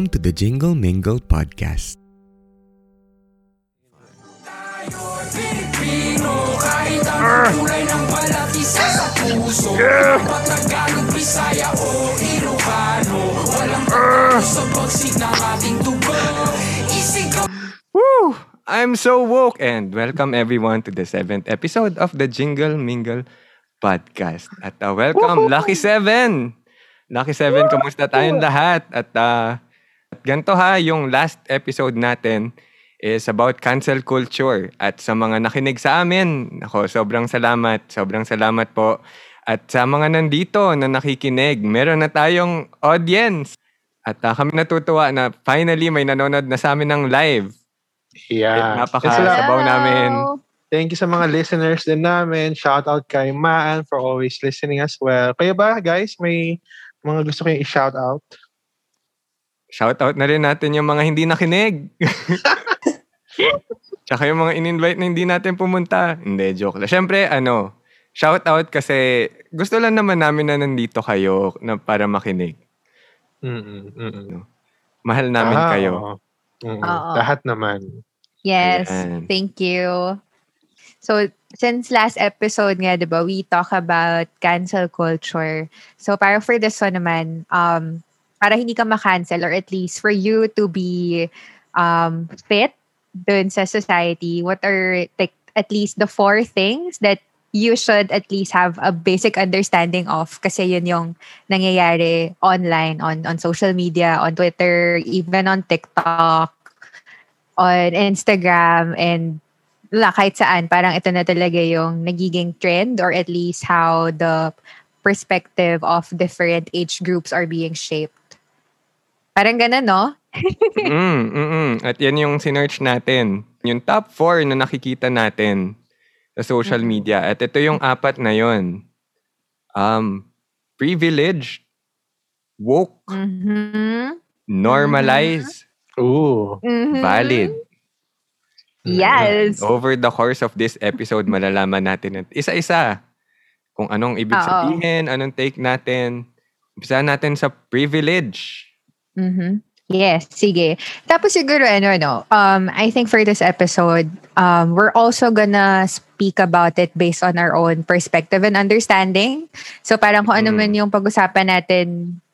Welcome to the Jingle Mingle podcast. Woo! I'm so woke and welcome everyone to the seventh episode of the Jingle Mingle podcast. At uh, welcome, Lucky Seven! Lucky Seven, kamusta tayong lahat? At uh, ganito ha, yung last episode natin is about cancel culture. At sa mga nakinig sa amin, ako, sobrang salamat. Sobrang salamat po. At sa mga nandito na nakikinig, meron na tayong audience. At uh, kami natutuwa na finally may nanonood na sa amin ng live. Yeah. Napaka-sabaw namin. Thank you sa mga listeners din namin. Shout out kay Maan for always listening as well. Kayo ba, guys? May mga gusto kayong i-shout out? Shout out na rin natin yung mga hindi nakinig. Tsaka yung mga in-invite na hindi natin pumunta. Hindi, joke lang. Siyempre, ano, shout out kasi gusto lang naman namin na nandito kayo na para makinig. Mm-mm, mm-mm. Mahal namin Ah, kayo. Oo. Lahat naman. Yes, Ayan. thank you. So, since last episode nga, di ba, we talk about cancel culture. So, para for this one naman, um, para hindi ka ma-cancel or at least for you to be um, fit dun sa society, what are like, at least the four things that you should at least have a basic understanding of kasi yun yung nangyayari online, on, on social media, on Twitter, even on TikTok, on Instagram and wala, kahit saan, parang ito na talaga yung nagiging trend or at least how the perspective of different age groups are being shaped. Parang ganun, no? mm, mm, mm. At yan yung sinearch natin. Yung top 4 na nakikita natin sa social media. At ito yung apat na yon. Um, privilege, woke, Mm-hmm. normalize, Ooh. valid. Yes. Over the course of this episode, malalaman natin at isa-isa kung anong ibig Oo. sabihin, anong take natin. Umpisa natin sa privilege. Mm-hmm. Yes, sige. Tapos siguro ano no, um I think for this episode, um we're also gonna speak about it based on our own perspective and understanding. So parang kung ano Mm. man yung pag-usapan natin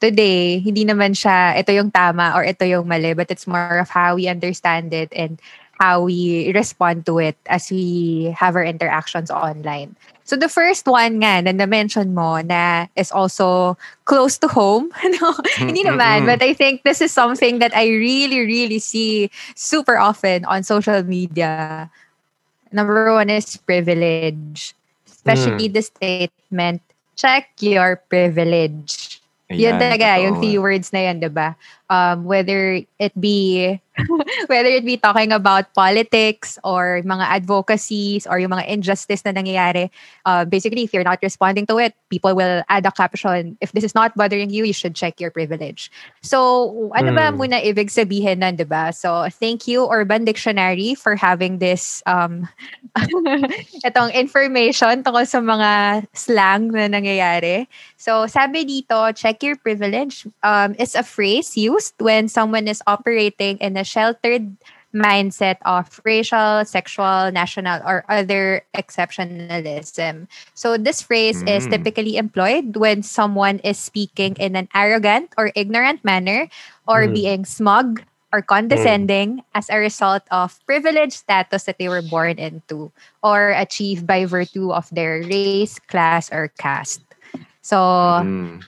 today, hindi naman siya ito yung tama or ito yung mali, but it's more of how we understand it and how we respond to it as we have our interactions online. So the first one nga na na-mention mo na is also close to home. no? Hindi naman, Mm-mm. but I think this is something that I really, really see super often on social media. Number one is privilege. Especially the statement, check your privilege. Ayan, Yun talaga, yung few words na yun, diba? Um, whether it be whether it be talking about politics or mga advocacies or yung mga injustice na nangyayari, uh, basically, if you're not responding to it, people will add a caption, if this is not bothering you, you should check your privilege. So, ano ba Hmm. muna ibig sabihin nun, diba? So, thank you, Urban Dictionary, for having this um, itong information tungkol sa mga slang na nangyayari. So, sabi dito, check your privilege um, is a phrase used when someone is operating in a sheltered mindset of racial, sexual, national, or other exceptionalism. So, this phrase is Mm. typically employed when someone is speaking in an arrogant or ignorant manner or Mm. being smug or condescending as a result of privileged status that they were born into or achieved by virtue of their race, class, or caste. So, Mm.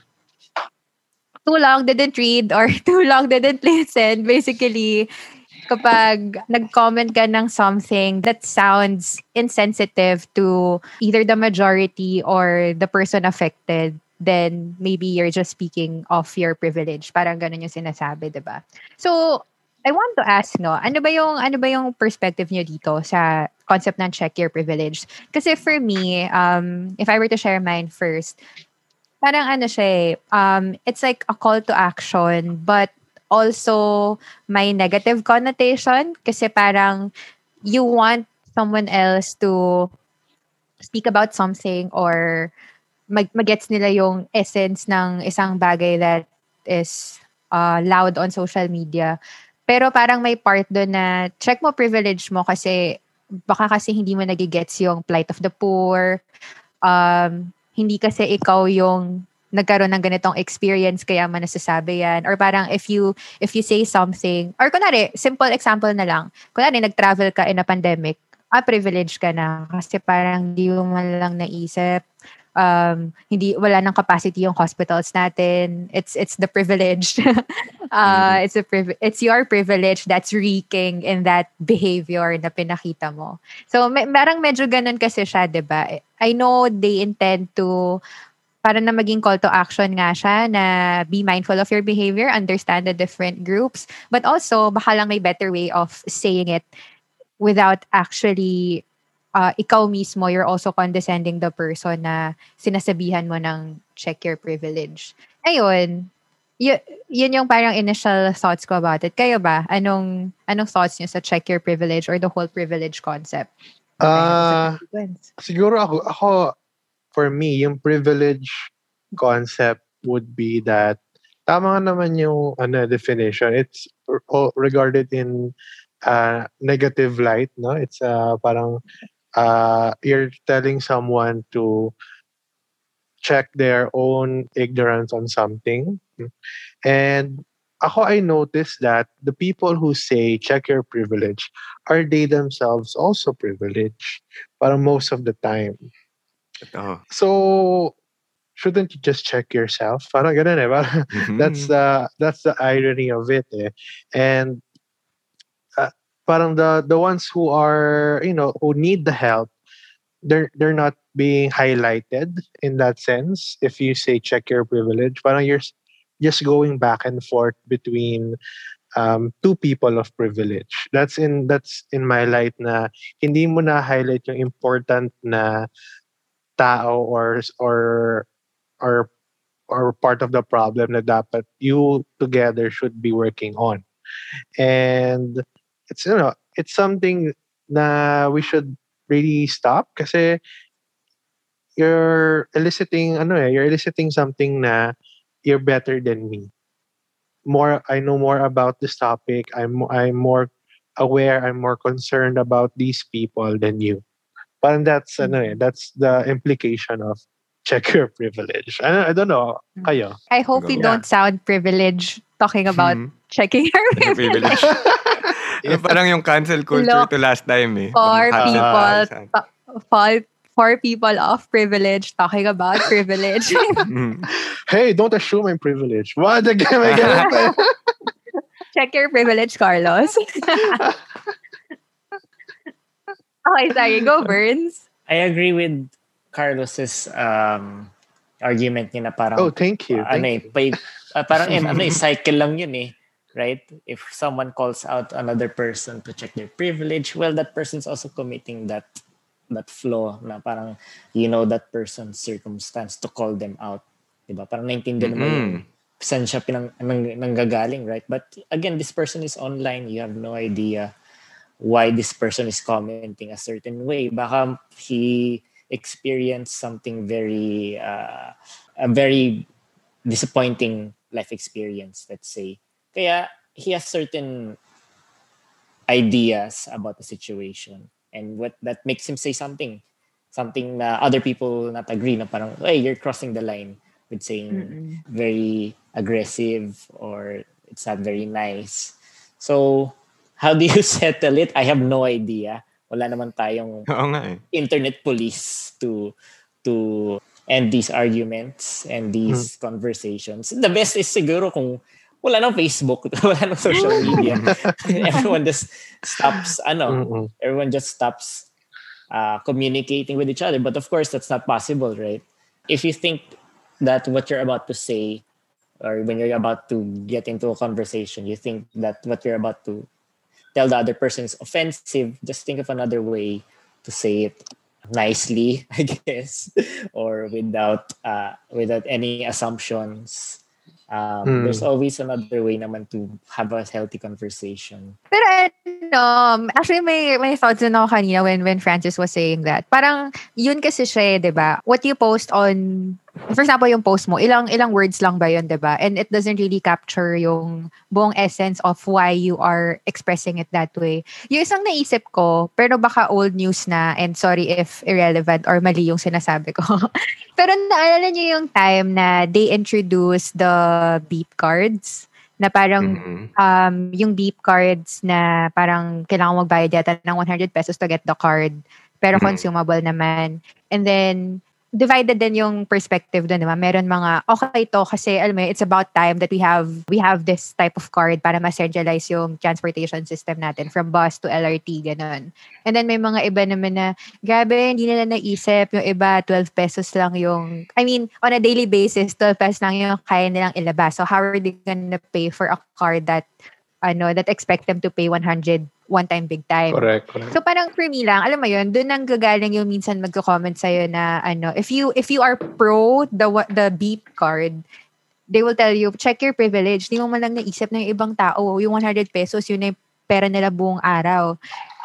Too long didn't read or too long didn't listen. Basically, kapag nag-comment ka ng something that sounds insensitive to either the majority or the person affected, then maybe you're just speaking of your privilege. Parang ganun yung sinasabi, 'di ba? So, I want to ask, no, ano ba yung ano ba yung perspective niyo dito sa concept ng check your privilege? Kasi for me, um, if I were to share mine first, parang ano siya eh, um, it's like a call to action, but also may negative connotation kasi parang you want someone else to speak about something or mag magets nila yung essence ng isang bagay that is uh, loud on social media. Pero parang may part doon na check mo privilege mo kasi baka kasi hindi mo nagigets yung plight of the poor. Um, hindi kasi ikaw yung nagkaroon ng ganitong experience kaya man nasasabi yan. Or parang if you if you say something, or kunwari, simple example na lang, kunwari nag-travel ka in a pandemic, ah, privilege ka na. Kasi parang di mo man lang naisip um, hindi wala nang capacity yung hospitals natin. It's it's the privilege. uh, it's a priv- it's your privilege that's reeking in that behavior na pinakita mo. So may, parang medyo ganun kasi siya, 'di ba? I know they intend to para na maging call to action nga siya na be mindful of your behavior, understand the different groups, but also baka lang may better way of saying it without actually uh, ikaw mismo, you're also condescending the person na sinasabihan mo ng check your privilege. Ayun, y- yun yung parang initial thoughts ko about it. Kayo ba? Anong, anong thoughts niyo sa check your privilege or the whole privilege concept? Ah, siguro ako, ako, for me, yung privilege concept would be that tama nga naman yung ano, definition. It's regarded in uh, negative light, no? It's uh, parang uh, you're telling someone to check their own ignorance on something. And ako, I noticed that the people who say check your privilege are they themselves also privileged, but most of the time. Oh. So, shouldn't you just check yourself? Parang ganun eh. Parang, Mhm. That's the that's the irony of it. Eh. And parang the the ones who are you know who need the help, they're they're not being highlighted in that sense. If you say check your privilege, parang you're just going back and forth between um, two people of privilege. That's in that's in my light na hindi mo na highlight yung important na tao or or or or part of the problem na dapat you together should be working on. And it's you know, it's something na we should really stop kasi you're eliciting ano eh, you're eliciting something na you're better than me. More I know more about this topic. I'm I'm more aware, I'm more concerned about these people than you. But that's ano eh, that's the implication of check your privilege. I, I don't know, kayo. I hope we Yeah. don't sound privileged talking about Mhm. checking our privilege. privilege. Yung parang yung cancel culture Look, to last time eh. for people ta- for, for people of privilege talking about privilege. Mhm. Hey, don't assume I'm privileged. What? Again, pa. Check your privilege, Carlos. okay, sorry. Go, Burns. I agree with Carlos's um, argument niya na parang Oh, thank you. uh, ano Thank eh, pay, uh, parang eh, ano eh, cycle lang yun eh. Right? If someone calls out another person to check their privilege, well, that person's also committing that that flaw na parang you know that person's circumstance to call them out. Diba? Parang naintindihan mo yung Mm-mm. saan siya pinang, nang, nanggagaling, right? But again, this person is online. You have no idea why this person is commenting a certain way. Baka he experienced something very, uh, a very disappointing life experience, let's say. Kaya he has certain ideas about the situation and what that makes him say something something na other people not agree na parang hey you're crossing the line with saying Mm-mm. very aggressive or it's not very nice so how do you settle it i have no idea wala naman tayong Oo nga eh. internet police to to end these arguments and these conversations. The best is siguro kung wala nang Facebook, wala nang social media. everyone just stops ano, Mm-mm. everyone just stops uh, communicating with each other. But of course, that's not possible, right? If you think that what you're about to say, or when you're about to get into a conversation, you think that what you're about to tell the other person is offensive, just think of another way to say it nicely, I guess, or without uh, without any assumptions. Um, Hmm. There's always another way naman to have a healthy conversation. Pero ano ano, actually may may thoughts din ako kanina when when Francis was saying that. Parang yun kasi siya, eh, 'di ba? What you post on for example, yung post mo, ilang ilang words lang ba yun, 'di ba? And it doesn't really capture yung buong essence of why you are expressing it that way. Yung isang naisip ko, pero baka old news na and sorry if irrelevant or mali yung sinasabi ko. pero naalala niyo yung time na they introduced the beep cards na parang Mhm. um, yung beep cards na parang kailangan magbayad yata ng 100 pesos to get the card. Pero Mhm. consumable naman. And then, divided din yung perspective doon, di ba? Meron mga, okay to kasi, alam mo, it's about time that we have we have this type of card para ma-centralize yung transportation system natin from bus to LRT, ganun. And then may mga iba naman na, grabe, hindi nila naisip. Yung iba, 12 pesos lang yung, I mean, on a daily basis, 12 pesos lang yung kaya nilang ilabas. So how are they gonna pay for a card that, ano, that expect them to pay 100 one time, big time? Correct, correct. So parang for me lang, alam mo yun, doon nang gagaling yung minsan magko-comment sa'yo na ano, if you if you are pro the the beep card, they will tell you, check your privilege. Di mo man lang naisip na yung ibang tao, yung 100 pesos, yun yung pera nila buong araw.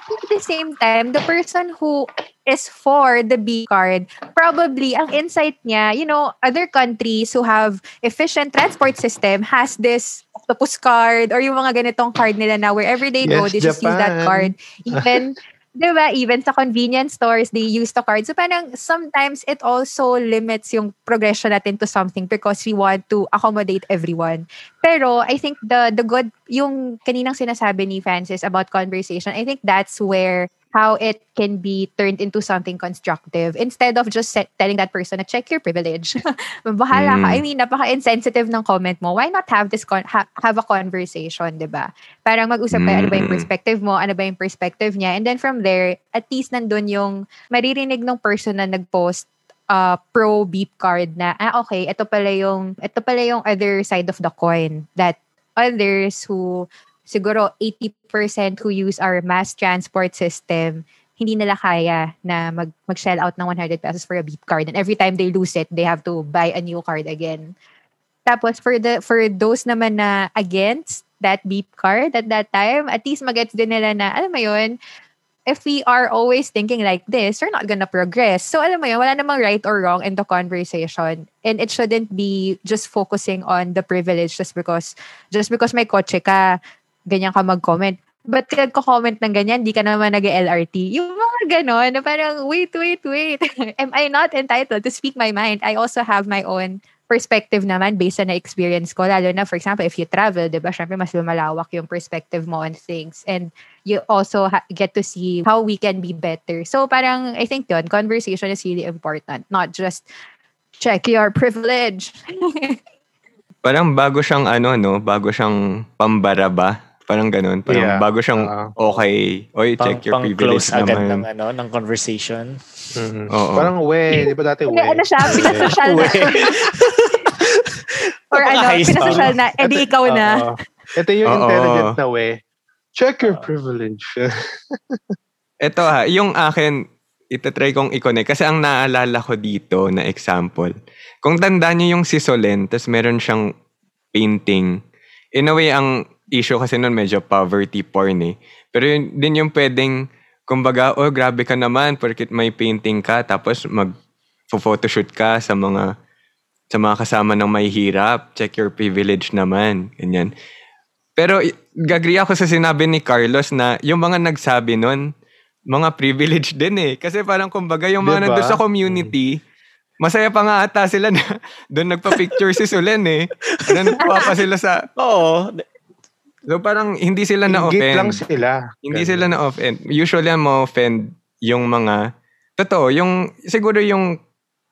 At the same time, the person who is for the B card, probably ang insight niya, you know, other countries who have efficient transport system has this octopus card or yung mga ganitong card nila na wherever they go, Yes, they just use that Japan. card. Even, di ba, even sa convenience stores, they use the card. So parang sometimes it also limits yung progression natin to something because we want to accommodate everyone. Pero I think the the good, yung kaninang sinasabi ni Francis about conversation, I think that's where how it can be turned into something constructive instead of just set, telling that person na check your privilege. Bahala ka. Mm. I mean, napaka-insensitive ng comment mo. Why not have this con- ha- have a conversation, 'di ba? Parang mag-usap kayo, ano ba yung Mm. perspective mo, ano ba yung perspective niya. And then from there, at least nandun yung maririnig ng person na nag-post uh, pro beep card na, ah, okay, ito pala yung, ito pala yung other side of the coin that others who siguro 80% who use our mass transport system, hindi nila kaya na mag, mag-shell out ng 100 pesos for a beep card. And every time they lose it, they have to buy a new card again. Tapos for the for those naman na against that beep card at that time, at least magets din nila na, alam mo yun, if we are always thinking like this, we're not gonna progress. So alam mo yun, wala namang right or wrong in the conversation. And it shouldn't be just focusing on the privilege just because just because may kotse ka, ganyan ka mag-comment. But nagko-comment ng ganyan, di ka naman nag-LRT. Yung mga ganon, na parang, wait, wait, wait. Am I not entitled to speak my mind? I also have my own perspective naman based on na experience ko. Lalo na, for example, if you travel, di ba, syempre mas lumalawak yung perspective mo on things. And you also ha- get to see how we can be better. So parang, I think yun, conversation is really important. Not just check your privilege. Parang bago siyang ano, no? Bago siyang pambara ba? Parang ganun. Parang Yeah. bago siyang Oo. okay. Oy, Pang, check your pang privilege close agad ng, ano, ng conversation. Mhm. Oo. Parang we, di ba dati we? Ano siya, pinasosyal na. Or ano, pinasosyal na, edi ikaw na. Ito yung intelligent na we. Check your privilege. Ito ha, yung akin, itatry kong i-connect. Kasi ang naalala ko dito na example, kung tandaan niyo yung si Solen, tas meron siyang painting. In a way, ang issue kasi nun medyo poverty porn eh. Pero yun din yung pwedeng, kumbaga, oh grabe ka naman, porkit may painting ka, tapos mag photoshoot ka sa mga sa mga kasama ng may hirap. Check your privilege naman. Ganyan. Pero gagri ako sa sinabi ni Carlos na yung mga nagsabi nun, mga privilege din eh. Kasi parang kumbaga yung mga Diba? nandun sa community, masaya pa nga ata sila na doon nagpa-picture si Sulen eh. Na natuwa pa sila sa... Oo. So parang hindi sila Ingit lang na-offend. sila. Hindi sila na-offend. Usually ang ma-offend yung mga... Totoo, yung... Siguro yung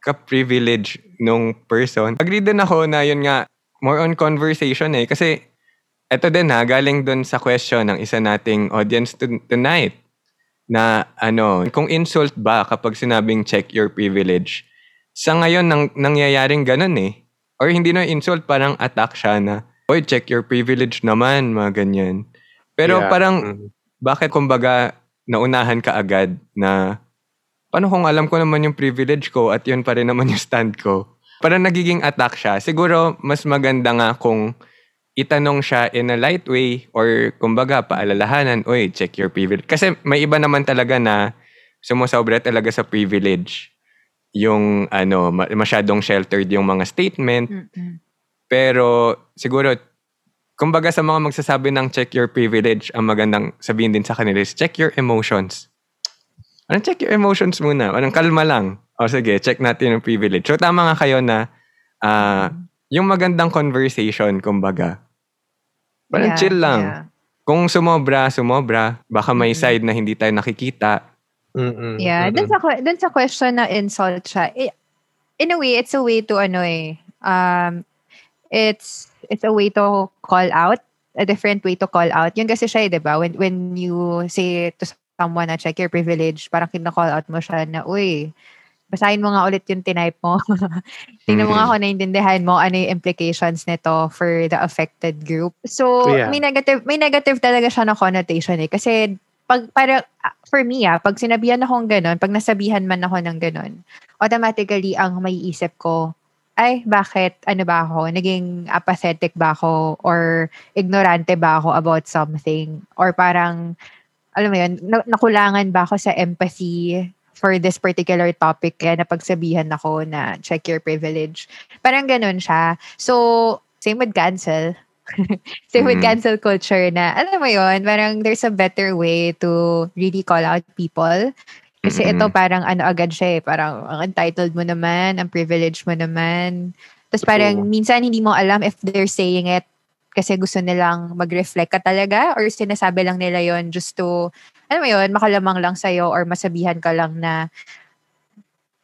ka-privilege nung person. Agree din ako na yun nga, more on conversation eh. Kasi eto din ha, galing dun sa question ng isa nating audience to- tonight na ano, kung insult ba kapag sinabing check your privilege, sa ngayon nang, nangyayaring ganun eh. Or hindi na insult, parang attack siya na, oy, check your privilege naman, mga ganyan. Pero Yeah. parang, Mhm. bakit kumbaga naunahan ka agad na paano kung alam ko naman yung privilege ko at yun pa rin naman yung stand ko? Parang nagiging attack siya. Siguro mas maganda nga kung itanong siya in a light way or kumbaga paalalahanan, oy, check your privilege. Kasi may iba naman talaga na sumusobra talaga sa privilege. Yung ano, ma- masyadong sheltered yung mga statement. Mm-mm. Pero siguro, kumbaga sa mga magsasabi ng check your privilege, ang magandang sabihin din sa kanila is check your emotions. Anong check your emotions muna? Anong kalma lang? O sige, check natin yung privilege. So tama nga kayo na ah, yung magandang conversation, kumbaga. Parang Yeah, chill lang. yeah. Kung sumobra, sumobra. Baka may Mhm. side na hindi tayo nakikita. Mm-mm, Yeah, mm-mm. dun sa, dun sa question na insult siya, i- in a way, it's a way to ano eh, um, it's, it's a way to call out, a different way to call out. Yun kasi siya eh, di ba? When, when you say to someone na check your privilege, parang kina-call out mo siya na, uy, basahin mo nga ulit yung tinype mo. Tingnan mo nga Mhm. kung naintindihan mo ano yung implications nito for the affected group. So, Yeah. may negative may negative talaga siya na connotation eh. Kasi pag para for me ah, pag sinabihan akong ganun, pag nasabihan man ako ng ganun, automatically ang may isip ko, ay, bakit, ano ba ako, naging apathetic ba ako, or ignorante ba ako about something, or parang, alam mo yun, na- nakulangan ba ako sa empathy for this particular topic kaya napagsabihan ako na check your privilege. Parang ganun siya. So, same with cancel. same with Mhm. cancel culture na, alam mo yun, parang there's a better way to really call out people. Kasi ito Mm-mm. parang ano agad siya eh, parang ang entitled mo naman, ang privilege mo naman. Tapos parang True. minsan hindi mo alam if they're saying it kasi gusto nilang mag-reflect ka talaga or sinasabi lang nila yon just to, alam mo yun, makalamang lang sa'yo or masabihan ka lang na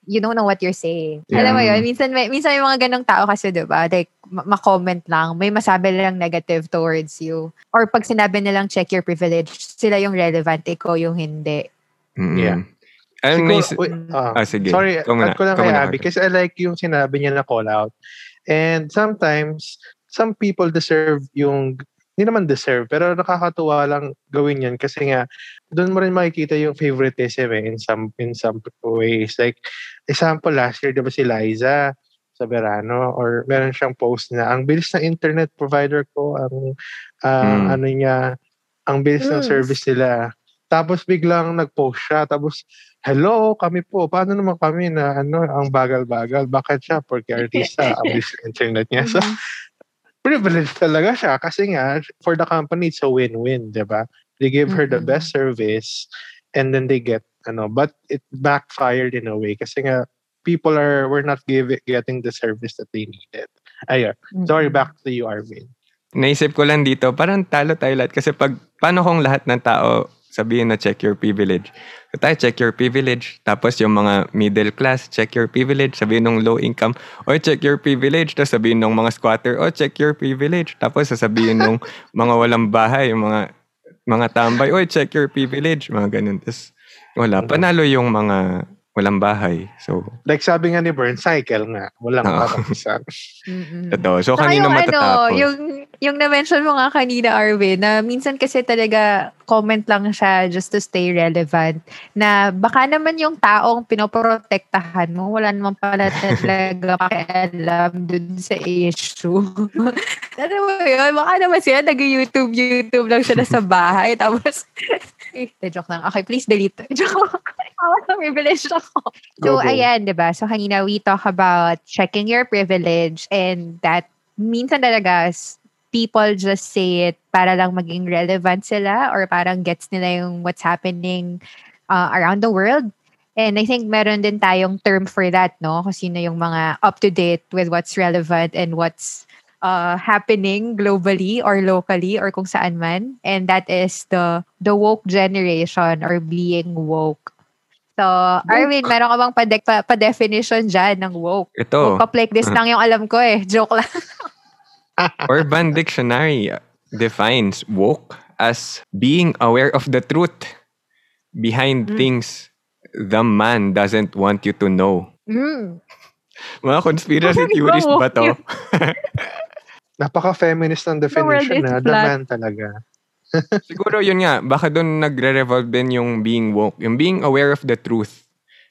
you don't know what you're saying. Alam mo Yeah. yun, minsan may, minsan may mga ganong tao kasi, di ba? Like, ma- ma-comment lang, may masabi lang negative towards you. Or pag sinabi nilang check your privilege, sila yung relevant, ikaw yung hindi. Mm-mm. Yeah. Ayun, may, Siguro, wait, ah, ah, sige. Sorry, muna, add ko lang kay Abby kasi I like yung sinabi niya na call out. And sometimes, some people deserve yung, hindi naman deserve, pero nakakatuwa lang gawin yan kasi nga, doon mo rin makikita yung favoritism eh, in some in some ways. Like, example, last year, di ba si Liza sa Verano, or meron siyang post na, ang bilis ng internet provider ko, ang ah, Mm. ano niya, ang bilis ng Mm. service nila. Tapos biglang nag-post siya, tapos hello, kami po. Paano naman kami na ano, ang bagal-bagal? Bakit siya? Porque artista, ng internet niya. So, privileged talaga siya kasi nga, for the company, it's a win-win, di ba? They give her the Mhm. best service and then they get, ano, but it backfired in a way kasi nga, people are, were not give, getting the service that they needed. Ayun. Sorry, Mhm. back to you, Arvin. Naisip ko lang dito, parang talo tayo lahat. Kasi pag, paano kung lahat ng tao sabihin na check your privilege? So tayo, check your privilege. Tapos yung mga middle class, check your privilege. Sabihin ng low income, o check your privilege. Tapos sabihin ng mga squatter, o check your privilege. Tapos sasabihin ng mga walang bahay, yung mga mga tambay, o check your privilege. Mga ganun. Tapos wala, panalo yung mga walang bahay. So, Like sabi nga ni Bern, cycle nga. Walang Oo. katapusan. Mm-mm. ito. So, Saka kanino yung matatapos? Ano, yung, yung na-mention mo nga kanina, Arvin, na minsan kasi talaga comment lang siya just to stay relevant. Na baka naman yung taong pinoprotektahan mo, wala naman pala talaga pakialam dun sa issue. ano mo yun? Baka naman sila nag-YouTube, YouTube lang siya nasa bahay. Tapos, eh, joke lang. Okay, please delete. Joke. Privilege ako. So, Go, go. ayan, di ba? So, kanina we talk about checking your privilege and that minsan talaga people just say it para lang maging relevant sila or parang gets nila yung what's happening uh, around the world. And I think meron din tayong term for that, no? Kung sino yung mga up-to-date with what's relevant and what's uh, happening globally or locally or kung saan man. And that is the the woke generation or being woke. So, Arvin, meron ka bang pa- pa- pa-definition dyan ng woke? Ito. Woke this lang yung alam ko eh. Joke lang. Urban Dictionary defines woke as being aware of the truth behind Mm. things the man doesn't want you to know. Mm. Mga conspiracy theories ba to? Napaka-feminist ng definition na. The man talaga. Siguro yun nga, baka doon nagre-revolve din yung being woke. Yung being aware of the truth.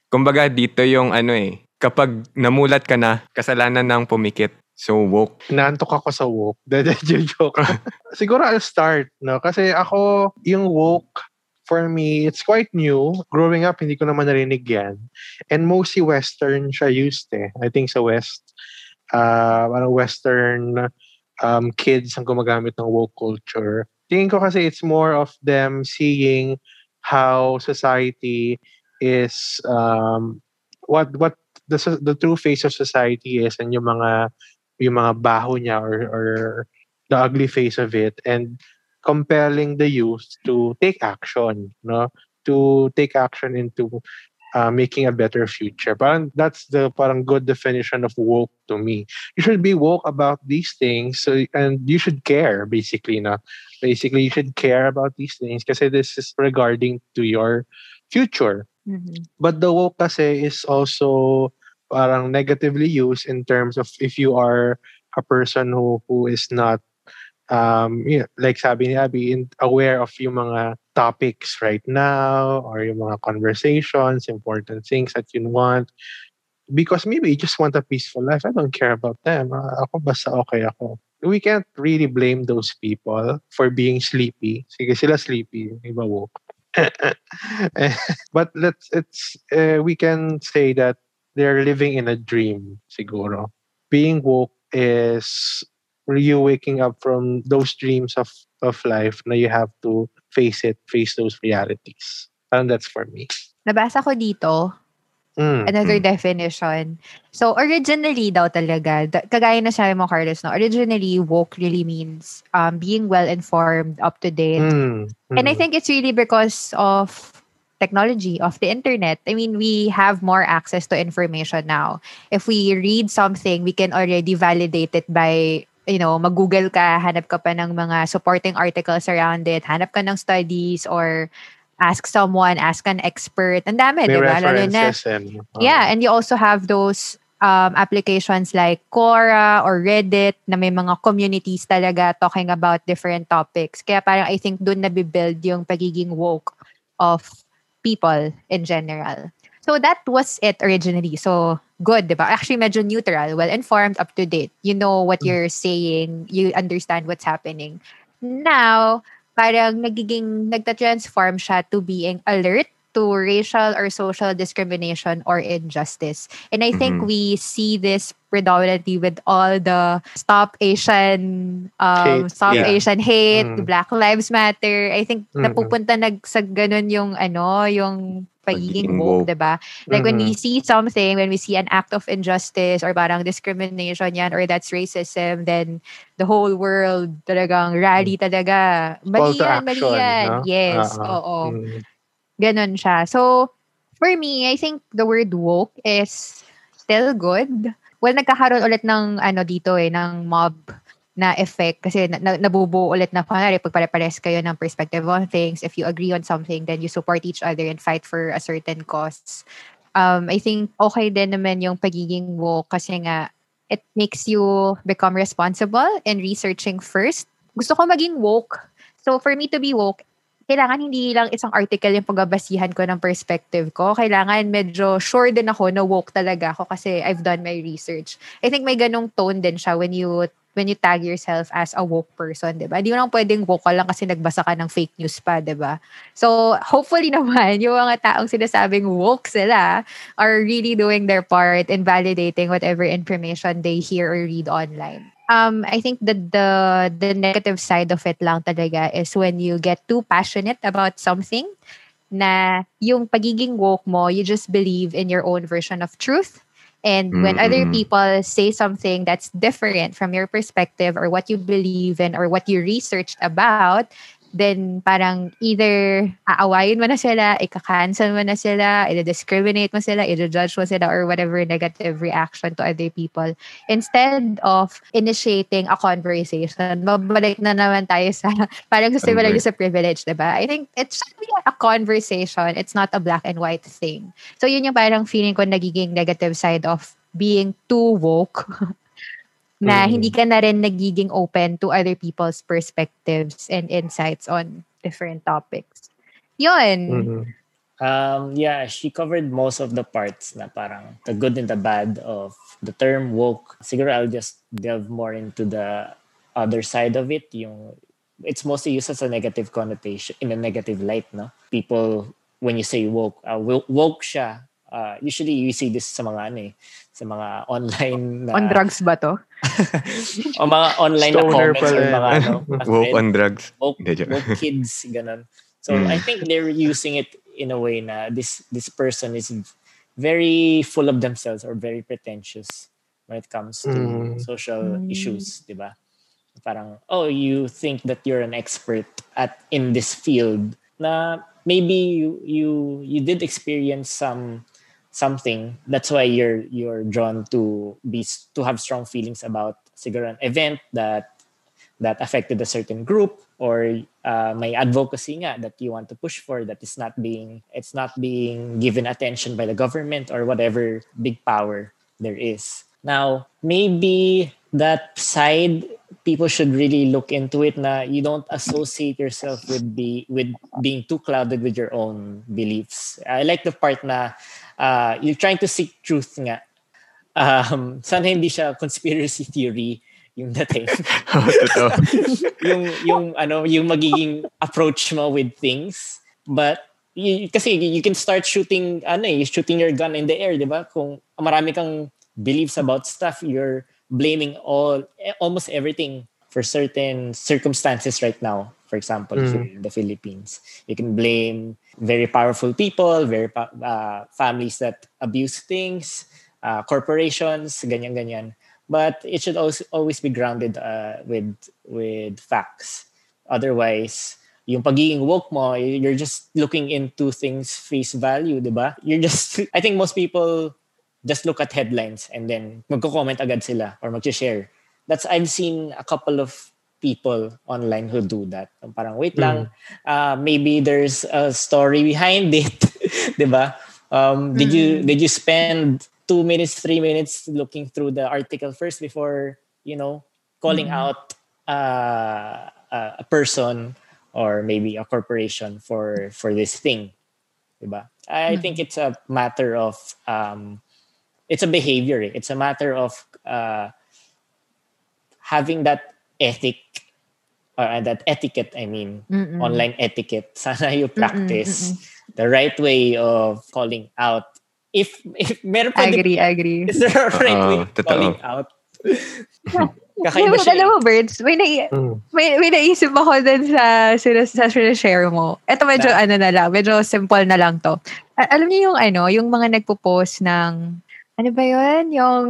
Kumbaga dito yung ano eh, kapag namulat ka na, kasalanan ng pumikit. So woke. Inaantok ako sa woke. Joke. Siguro I'll start, no? Kasi ako, yung woke, for me, it's quite new. Growing up, hindi ko naman narinig yan. And mostly Western siya used eh. I think sa West, uh, Western um, kids ang gumagamit ng woke culture. Tingin ko kasi it's more of them seeing how society is um, what what the the true face of society is and yung mga yung mga baho niya or, or the ugly face of it and compelling the youth to take action no? To take action into uh, making a better future. Parang that's the parang good definition of woke to me. You should be woke about these things so, and you should care basically no basically you should care about these things because this is regarding to your future. Mhm. but the woke kasi is also parang negatively used in terms of if you are a person who who is not um you know, like sabi ni Abby in, aware of yung mga topics right now or yung mga conversations important things that you want. Because maybe you just want a peaceful life. I don't care about them. Ah, ako basta okay ako. We can't really blame those people for being sleepy. Sige sila sleepy. Iba woke. But let's it's uh, we can say that they're living in a dream siguro. Being woke is you waking up from those dreams of of life na you have to face it face those realities and that's for me Nabasa ko dito, Mm, another Mm. definition. So, originally daw talaga, kagaya na sabi mo, Carlos, no? originally, woke really means um, being well-informed, up-to-date. mm, And I mm. think it's really because of technology, of the internet. I mean, we have more access to information now. If we read something, we can already validate it by, you know, mag-google ka, hanap ka pa ng mga supporting articles around it, hanap ka ng studies or ask someone, ask an expert. Ang dami, di ba? Lalo na, and uh, yeah, and you also have those um, applications like Quora or Reddit na may mga communities talaga talking about different topics. Kaya parang I think doon nabibuild yung pagiging woke of people in general. So that was it originally. So good, di ba? Actually, medyo neutral, well-informed, up-to-date. You know what Mm. you're saying. You understand what's happening. Now, parang nagiging, nagta-transform siya to being alert to racial or social discrimination or injustice. And I think Mhm. we see this predominantly with all the stop Asian um Hate, stop yeah. Asian hate, Mm. Black Lives Matter. I think Mhm. napupunta nag sa ganun yung ano, yung pagiging woke, woke. 'di ba? Like when we Mhm. see something, when we see an act of injustice or parang discrimination yan or that's racism, then the whole world talagang rally talaga. Mm. call Mali yan, mali action yan. no? Yes, Uh-uh. oo. Mm. Ganon siya. So, for me, I think the word woke is still good. Well, nagkakaroon ulit ng ano dito eh, ng mob na effect kasi na, na, nabubuo ulit na kunwari pag pare-pares kayo ng perspective on things, if you agree on something, then you support each other and fight for a certain cause. Um, I think okay din naman yung pagiging woke kasi nga it makes you become responsible in researching first. Gusto ko maging woke. So for me to be woke, kailangan hindi lang isang article yung pagbabasihan ko ng perspective ko. Kailangan medyo sure din ako na woke talaga ako kasi I've done my research. I think may ganong tone din siya when you when you tag yourself as a woke person, 'di ba? Di mo lang pwedeng woke ka lang kasi nagbasa ka ng fake news pa, 'di ba? So, hopefully naman yung mga taong sinasabing woke sila are really doing their part in validating whatever information they hear or read online. Um, I think that the the negative side of it lang talaga is when you get too passionate about something na yung pagiging woke mo, you just believe in your own version of truth. And when mm, other Mm-mm. people say something that's different from your perspective or what you believe in or what you researched about, then parang either aawayin mo na sila, ika-cancel mo na sila, i-discriminate mo sila, i-judge mo sila, or whatever negative reaction to other people. Instead of initiating a conversation, mabalik na naman tayo sa, parang sa similar Conver- sa privilege, diba? I think it should be a conversation. It's not a black and white thing. So yun yung parang feeling ko nagiging negative side of being too woke na Mm. hindi ka na rin nagiging open to other people's perspectives and insights on different topics. Yun. Mhm. Um, yeah, she covered most of the parts na parang the good and the bad of the term woke. Siguro I'll just delve more into the other side of it. Yung, it's mostly used as a negative connotation, in a negative light, no? People, when you say woke, uh, wo- woke siya, uh, usually you see this sa mga ano eh, sa mga online na, On drugs ba to? O mga online na comments pala or mga ano, Woke on drugs. woke, Hindi, joke. woke kids ganun. So Mm. I think they're using it in a way na this this person is very full of themselves or very pretentious when it comes to Mm. social Mm. issues, 'di ba? Parang oh, you think that you're an expert at in this field na maybe you you you did experience some something. That's why you're you're drawn to be to have strong feelings about siguro an event that that affected a certain group or uh, may advocacy nga that you want to push for that is not being it's not being given attention by the government or whatever big power there is. Now maybe that side people should really look into it na you don't associate yourself with the with being too clouded with your own beliefs. I like the part na uh, you're trying to seek truth nga. Um, sana hindi siya conspiracy theory yung dating. Oh, totoo. yung yung ano yung magiging approach mo with things. But y- kasi you can start shooting ano eh shooting your gun in the air di ba? Kung marami kang beliefs about stuff you're blaming all almost everything for certain circumstances right now. For example Mm. in the Philippines. You can blame very powerful people very uh, families that abuse things uh, corporations ganyan ganyan. But it should also always be grounded uh, with with facts. Otherwise yung pagiging woke mo you're just looking into things face value di ba? You're just I think most people just look at headlines and then magko-comment agad sila or mag-share. That's I've seen a couple of people online who do that parang wait lang uh, maybe there's a story behind it di ba um, did you did you spend two minutes, three minutes looking through the article first before, you know, calling Mhm. out uh, a person or maybe a corporation for for this thing. Diba? I think it's a matter of um, it's a behavior. eh. It's a matter of uh, having that ethic or that etiquette. I mean, Mm-mm. online etiquette. Sana you Mm-mm, practice the right way of calling out. If if meron pa din- Agree, agree. is there a right Oo, way of totoo. calling out? Kakaiba mo, siya. alam mo, Birds, may, nai- Mm. may, may naisip ako dun sa, sa, sa share mo. Ito medyo Na? ano na lang, medyo simple na lang to. A- alam niyo yung ano, yung mga nagpo-post ng, ano ba yun? Yung,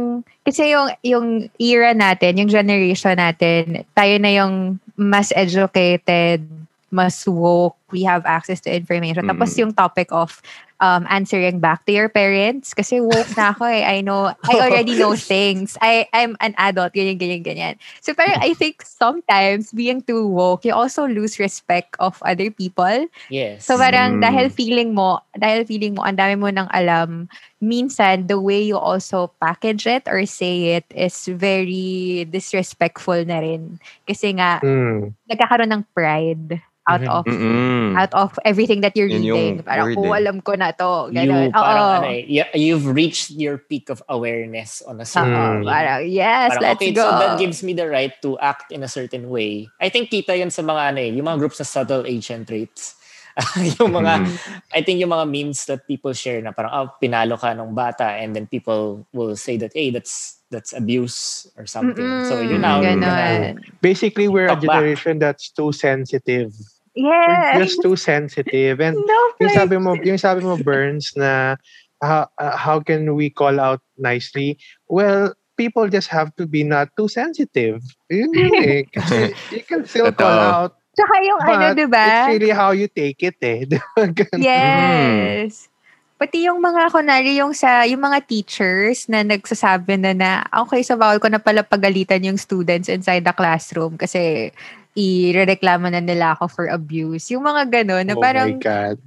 kasi yung, yung era natin, yung generation natin, tayo na yung mas educated, mas woke, we have access to information. Mm. Tapos yung topic of um, answering back to your parents, kasi woke na ako eh. I know, I already know things. I, I'm an adult, ganyan, ganyan, ganyan. So parang I think sometimes being too woke, you also lose respect of other people. Yes. So Mm. parang dahil feeling mo, dahil feeling mo, ang dami mo nang alam, minsan the way you also package it or say it is very disrespectful na rin. Kasi nga, Mm. nagkakaroon ng pride out Mhm. of Mm-mm. out of everything that you're Yun yung reading. Parang, oh, eh. alam ko na to. you Ganun. parang Oo. ano eh, you've reached your peak of awareness on a certain Mm. parang, yes, Parang, let's okay, go. so that gives me the right to act in a certain way. I think kita yun sa mga ano eh, yung mga groups na subtle agent traits. yung mga, Mm. I think yung mga memes that people share na parang, oh, pinalo ka nung bata and then people will say that, hey, that's that's abuse or something. So Mm-mm, yun now, ganun. gonna- Basically, we're a Talk back. generation that's too sensitive. Yes. We're just too sensitive. And no yung sabi mo, yung sabi mo, Burns, na how, uh, how can we call out nicely? Well, people just have to be not too sensitive. Yun yun eh. Kasi you can still call Totoo. out, Tsaka yung ano, but di ba? it's really how you take it eh. Yes. Pati yung mga, kunwari, yung sa, yung mga teachers na nagsasabi na na, okay, sa bawal ko na pala pagalitan yung students inside the classroom kasi i-reklamo na nila ako for abuse. Yung mga ganun, na oh parang my God.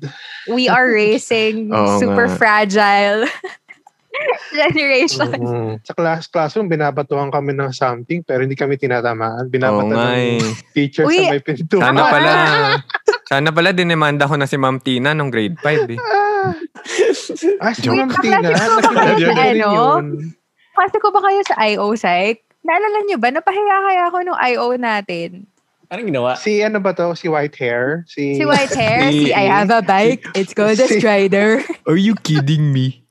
we are raising Oo super nga. fragile generation. Mhm. Sa class classroom, binabatuhan kami ng something pero hindi kami tinatamaan. Oo Binabatan nga ng eh. teacher Uy, sa may pinto. Sana pala, sana pala dinemanda ko na si Ma'am Tina nung grade 5 eh. Ah, si. Ma'am Tina. na ano? yun. Kasi ko ba kayo sa IO Psych? Naalala niyo ba? Napahiya kaya ako nung IO natin. Anong ginawa? Si ano ba to? Si white hair? Si, Si white hair, Si- si I have a bike. It's called a Si- Strider. Are you kidding me?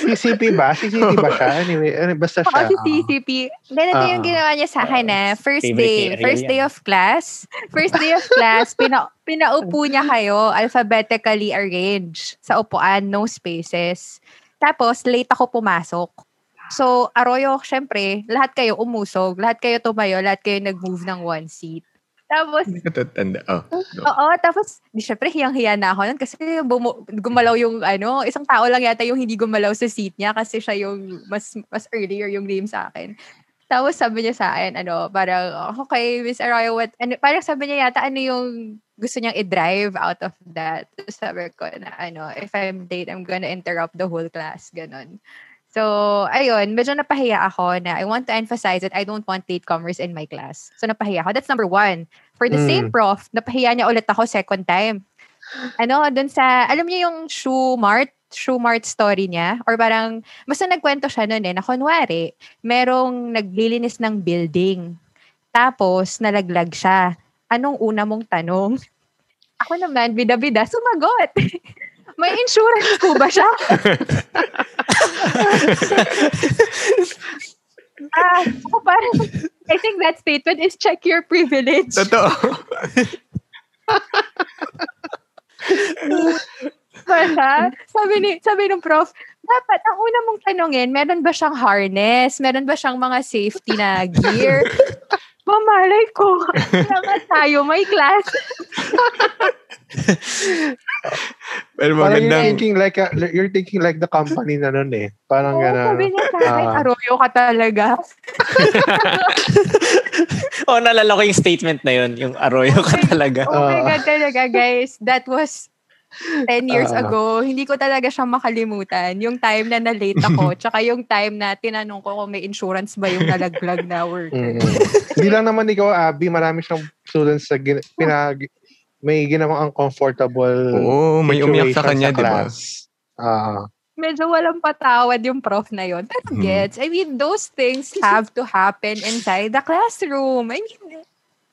si CP ba? Si CP ba siya? Anyway, ano, basta siya. si CCP. Ganito yung Ah. ginawa niya sa akin na first Favorite day, first day of class. First day of class, pina, pinaupo niya kayo alphabetically arranged sa upuan, no spaces. Tapos, late ako pumasok. So, Arroyo, syempre, lahat kayo umusog, lahat kayo tumayo, lahat kayo nag-move ng one seat. Tapos, Hindi ko tatanda. Oh, no. Oo, tapos, di syempre, hiyang-hiya na ako nun kasi bumu- gumalaw yung, ano, isang tao lang yata yung hindi gumalaw sa seat niya kasi siya yung mas, mas earlier yung name sa akin. Tapos sabi niya sa akin, ano, parang, okay, Miss Arroyo, what, ano, parang sabi niya yata, ano yung gusto niyang i-drive out of that. Sabi ko na, ano, if I'm late, I'm gonna interrupt the whole class, ganon. So, ayun, medyo napahiya ako na I want to emphasize that I don't want latecomers in my class. So, napahiya ako. That's number one. For the Mm. same prof, napahiya niya ulit ako second time. Ano, dun sa, alam niyo yung shoe mart? Shoe mart story niya? Or parang, basta nagkwento siya nun eh, na kunwari, merong naglilinis ng building. Tapos, nalaglag siya. Anong una mong tanong? Ako naman, bida-bida, sumagot. May insurance po ba siya? ah, ako parang, I think that statement is check your privilege. Totoo. Para, sabi ni, sabi ng prof, dapat ang una mong tanongin, meron ba siyang harness? Meron ba siyang mga safety na gear? Mamalay ko. Naman tayo, may class. Pero Parang you're magandang... thinking like a, you're thinking like the company na nun eh. Parang Oo, gana. sabi niya sa akin, ah. Arroyo ka talaga. oh, naalala ko yung statement na yun. Yung arroyo ka talaga. Oh my. God talaga, guys. That was 10 years Ah. ago. Hindi ko talaga siya makalimutan. Yung time na na-late ako, tsaka yung time na tinanong ko kung may insurance ba yung nalaglag na worker. Mm. Hindi lang naman ikaw, Abby. Marami siyang students na gin, pinag, may ginawang uncomfortable Oo, may umiyak sa kanya, di ba? Ah. Medyo walang patawad yung prof na yun. Pero Hmm. gets, I mean, those things have to happen inside the classroom. I mean,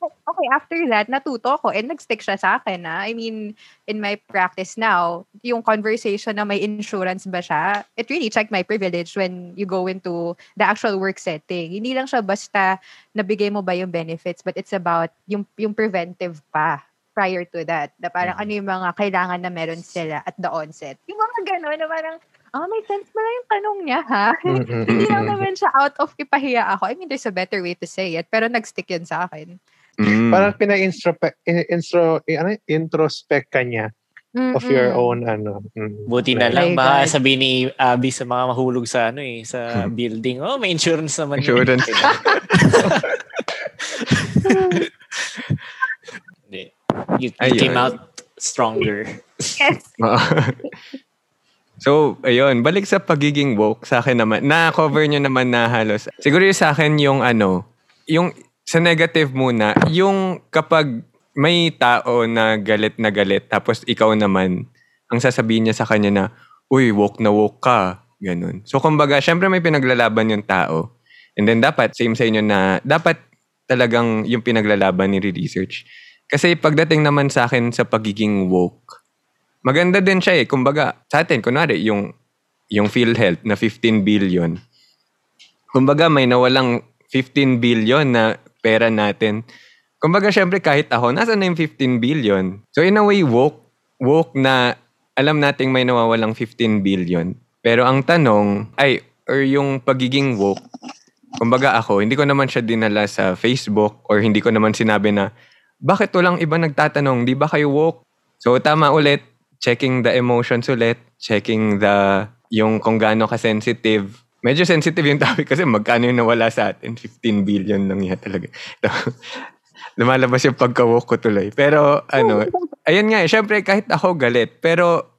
okay, after that, natuto ko and nag-stick siya sa akin na. I mean, in my practice now, yung conversation na may insurance ba siya, it really checked my privilege when you go into the actual work setting. Hindi lang siya basta nabigay mo ba yung benefits, but it's about yung, yung preventive pa prior to that. Na parang ano yung mga kailangan na meron sila at the onset. Yung mga gano'n na parang, ah, may sense pala yung tanong niya, ha? Mm, mm, Hindi lang naman siya out of ipahiya ako. I mean, there's a better way to say it. Pero nag-stick yun sa akin. Mm. Parang pina-introspect intro, ano, introspect ka niya of your Mm-mm. own ano. mm. Buti na lang, baka sabihin ni Abby sa mga mahulog sa ano eh, sa Hmm. building. Oh, may insurance naman. yun." Insurance. You, you Ayun. came out stronger. Yes. so, ayun, balik sa pagiging woke sa akin naman. Na-cover nyo naman na halos. Siguro yung sa akin yung ano, yung sa negative muna, yung kapag may tao na galit na galit, tapos ikaw naman, ang sasabihin niya sa kanya na, uy, woke na woke ka. Ganun. So, kumbaga, syempre may pinaglalaban yung tao. And then dapat, same sa inyo na, dapat talagang yung pinaglalaban ni research. Kasi pagdating naman sa akin sa pagiging woke, maganda din siya eh. Kumbaga, sa atin, kunwari, yung, yung PhilHealth na 15 billion. Kumbaga, may nawalang 15 billion na pera natin. Kumbaga, syempre, kahit ako, nasa na yung 15 billion? So, in a way, woke, woke na alam nating may nawawalang 15 billion. Pero ang tanong, ay, or yung pagiging woke, kumbaga ako, hindi ko naman siya dinala sa Facebook or hindi ko naman sinabi na, bakit walang iba nagtatanong, di ba kayo woke? So, tama ulit, checking the emotions ulit, checking the, yung kung gaano ka-sensitive. Medyo sensitive yung topic kasi magkano yung nawala sa atin? 15 billion lang yan talaga. Lumalabas yung pagka-woke ko tuloy. Pero, ano, ayun nga eh, syempre kahit ako galit, pero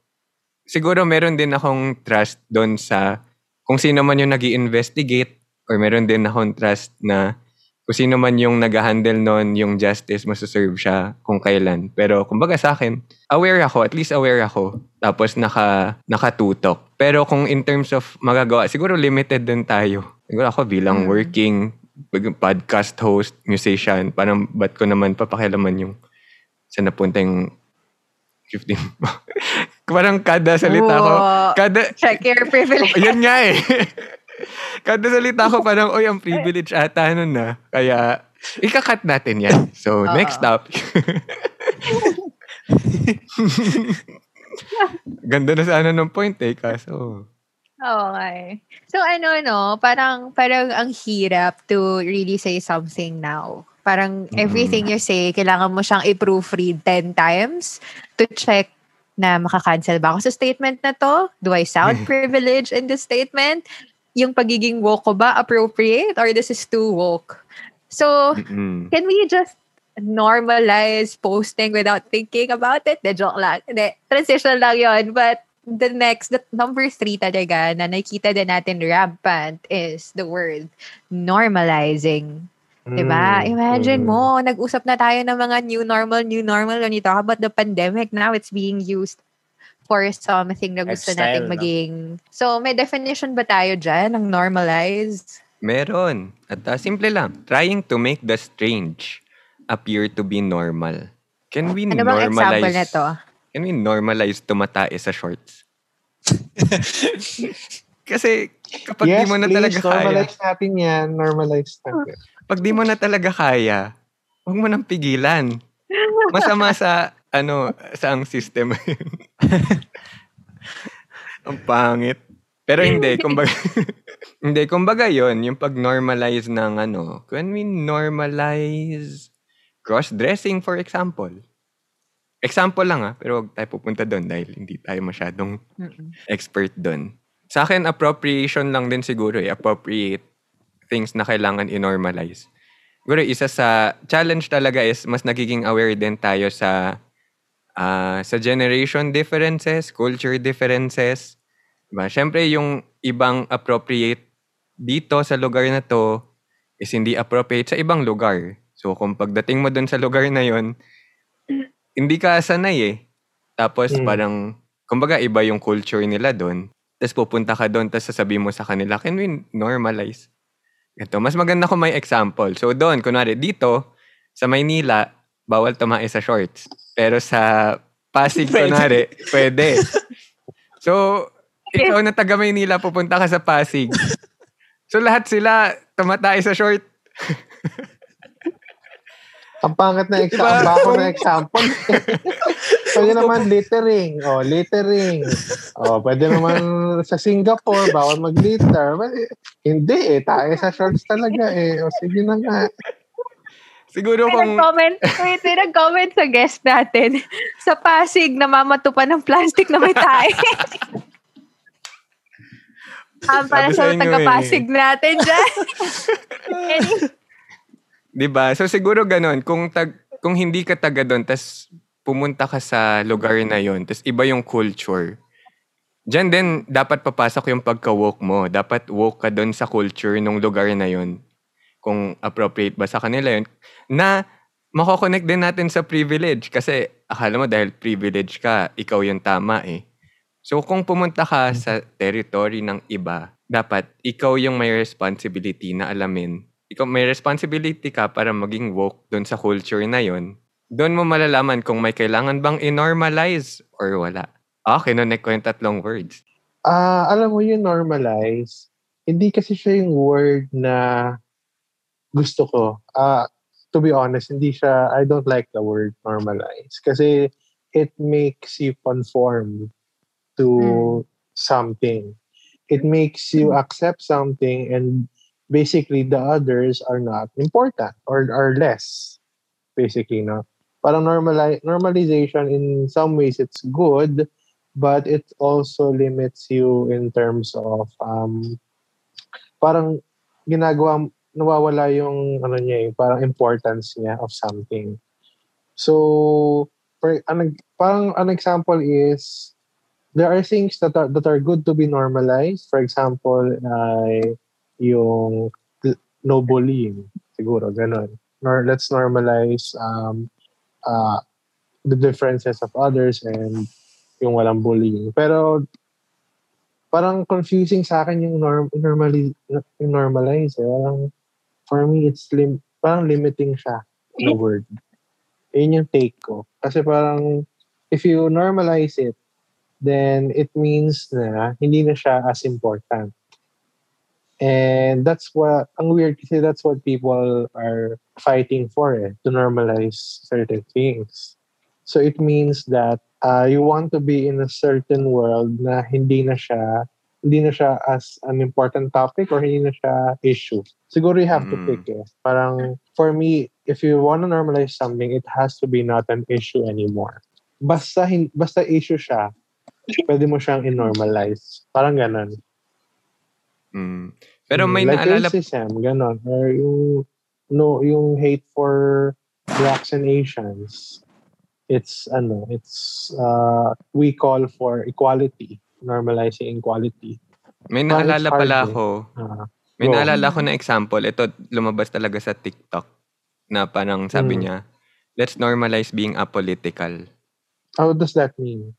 siguro meron din akong trust doon sa kung sino man yung nag investigate or meron din akong trust na kung sino man yung nag-handle nun, yung justice, masaserve siya kung kailan. Pero kumbaga sa akin, aware ako, at least aware ako. Tapos naka, nakatutok. Pero kung in terms of magagawa, siguro limited din tayo. Siguro ako bilang Mm. working podcast host, musician, parang ba't ko naman papakialaman yung sa napunta yung 15. parang kada salita ko, Oo. kada, Check your privilege. Ayun nga eh. Kada salita ko parang, oy, ang privilege ata nun na. Kaya, ikakat natin yan. So, Oo. next up. Ganda na sana ng point eh. Kaso, Okay. So ano no, parang parang ang hirap to really say something now. Parang everything you say, kailangan mo siyang i-proofread 10 times to check na makakancel ba ako sa statement na to? Do I sound privileged in this statement? Yung pagiging woke ko ba appropriate or this is too woke? So, mm can we just normalize posting without thinking about it? De, joke lang. De, transition lang yon But the next, the number three talaga na nakikita din natin rampant is the word normalizing. Diba? Mm, Imagine mm. mo, nag-usap na tayo ng mga new normal, new normal. When you talk about the pandemic, now it's being used for something na gusto Lifestyle, nating no? maging... So, may definition ba tayo dyan ng normalize? meron. At ah, simple lang. Trying to make the strange appear to be normal. Can we Ano bang normalize? example na to? Can we normalize tumatae sa shorts? Kasi kapag yes, di mo na please, talaga kaya, normalize natin yan. Normalize natin. pag di mo na talaga kaya, huwag mo nang pigilan. Masama sa, ano, sa ang system. ang pangit. Pero hindi, kumbaga, hindi, kumbaga yon yung pag-normalize ng ano, when we normalize cross-dressing, for example. Example lang ah, pero huwag tayo pupunta doon dahil hindi tayo masyadong Mm-mm. expert doon. Sa akin, appropriation lang din siguro eh. Appropriate things na kailangan i-normalize. Siguro isa sa challenge talaga is mas nagiging aware din tayo sa ah, sa generation differences, culture differences. Diba? Siyempre, yung ibang appropriate dito sa lugar na to is hindi appropriate sa ibang lugar. So, kung pagdating mo dun sa lugar na yon hindi ka sanay eh. Tapos Mm. parang, kumbaga iba yung culture nila doon. Tapos pupunta ka doon, tapos sasabihin mo sa kanila, can we normalize? Ito, mas maganda kung may example. So doon, kunwari dito, sa Maynila, bawal tumae sa shorts. Pero sa Pasig, Pwede. kunwari, pwede. So, ikaw na taga Maynila, pupunta ka sa Pasig. So lahat sila tumatay sa short. Ang pangit na example. Diba? Ang bako na example. pwede naman littering. Oh, littering. Oh, pwede naman sa Singapore, bawal mag-litter. Well, eh, hindi eh. Tayo sa shorts talaga eh. O sige na nga. Siguro May kung... nag-comment, wait, may nag-comment sa guest natin. Sa Pasig, namamato pa ng plastic na may tae. Ah, para sa sa taga-Pasig natin dyan. Any- 'Di ba? So siguro ganun, kung tag kung hindi ka taga doon tas pumunta ka sa lugar na 'yon, tas iba yung culture. Diyan din dapat papasok yung pagka-woke mo. Dapat woke ka doon sa culture ng lugar na 'yon. Kung appropriate ba sa kanila 'yon. Na mako-connect din natin sa privilege kasi akala mo dahil privilege ka, ikaw yung tama eh. So kung pumunta ka sa territory ng iba, dapat ikaw yung may responsibility na alamin ikaw may responsibility ka para maging woke doon sa culture na yon. Doon mo malalaman kung may kailangan bang i-normalize or wala. Ah, kinonek ko yung tatlong words. Ah, alam mo yung normalize, hindi kasi siya yung word na gusto ko. Ah, to be honest, hindi siya, I don't like the word normalize. Kasi it makes you conform to Mm. something. It makes you accept something and basically the others are not important or are less. Basically, no? Parang normali- normalization in some ways it's good, but it also limits you in terms of um parang ginagawa nawawala yung ano niya eh, parang importance niya of something. So for an, parang an example is there are things that are that are good to be normalized. For example, ay yung no bullying. Siguro, ganun. Nor, let's normalize um, uh, the differences of others and yung walang bullying. Pero parang confusing sa akin yung norm, normally, yung normalize. Eh. Parang, for me, it's lim, parang limiting siya na word. Yun yung take ko. Kasi parang, if you normalize it, then it means na hindi na siya as important. And that's what, ang weird kasi that's what people are fighting for eh, to normalize certain things. So it means that uh, you want to be in a certain world na hindi na siya hindi na siya as an important topic or hindi na siya issue. Siguro you have to Mm. pick eh. Parang for me, if you want to normalize something, it has to be not an issue anymore. Basta hin- basta issue siya, pwede mo siyang in-normalize. Parang ganun. Mm. Pero Mm, may like naalala racism, ganon. Or yung, no, yung hate for blacks and Asians. It's, ano, it's, uh, we call for equality, normalizing equality. may naalala hard pala eh. ako. Ah, May Go. naalala ko na example. Ito lumabas talaga sa TikTok na parang sabi Mm. niya, let's normalize being apolitical. how does that mean?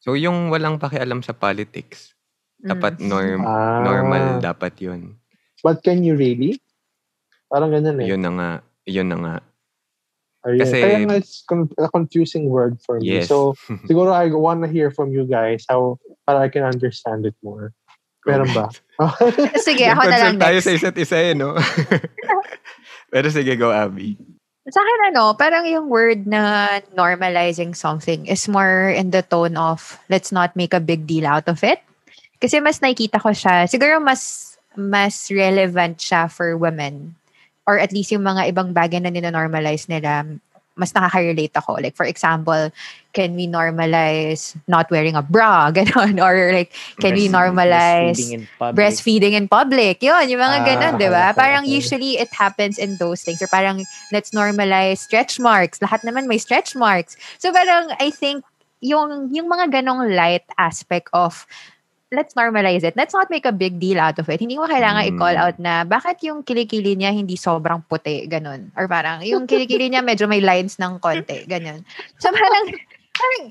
So yung walang pakialam sa politics, dapat Mm. norm Ah, normal dapat 'yun. But can you really? Parang ganun eh. Yun na nga, yun na nga. Ayun. kasi- Kaya nga it's con- a confusing word for me. Yes. So, siguro I want to hear from you guys how para I can understand it more. Meron ba? Sige, ako na lang tayo next. sa isa't isa eh, no? Pero sige, go Abby. Sa akin, ano, parang yung word na normalizing something is more in the tone of let's not make a big deal out of it. Kasi mas nakikita ko siya, siguro mas mas relevant siya for women. Or at least yung mga ibang bagay na ninonormalize nila, mas nakaka-relate ako. Like, for example, can we normalize not wearing a bra? Ganon. Or like, can we normalize Breastfeeding in public. breastfeeding in public. Yun, yung mga Ah, ganun, di ba? okay, Parang okay. usually it happens in those things. Or parang let's normalize stretch marks. Lahat naman may stretch marks. So parang I think yung yung mga ganong light aspect of let's normalize it. Let's not make a big deal out of it. Hindi mo kailangan Mm. i-call out na bakit yung kilikili niya hindi sobrang puti, ganun. Or parang yung kilikili niya medyo may lines ng konti, ganun. So parang, parang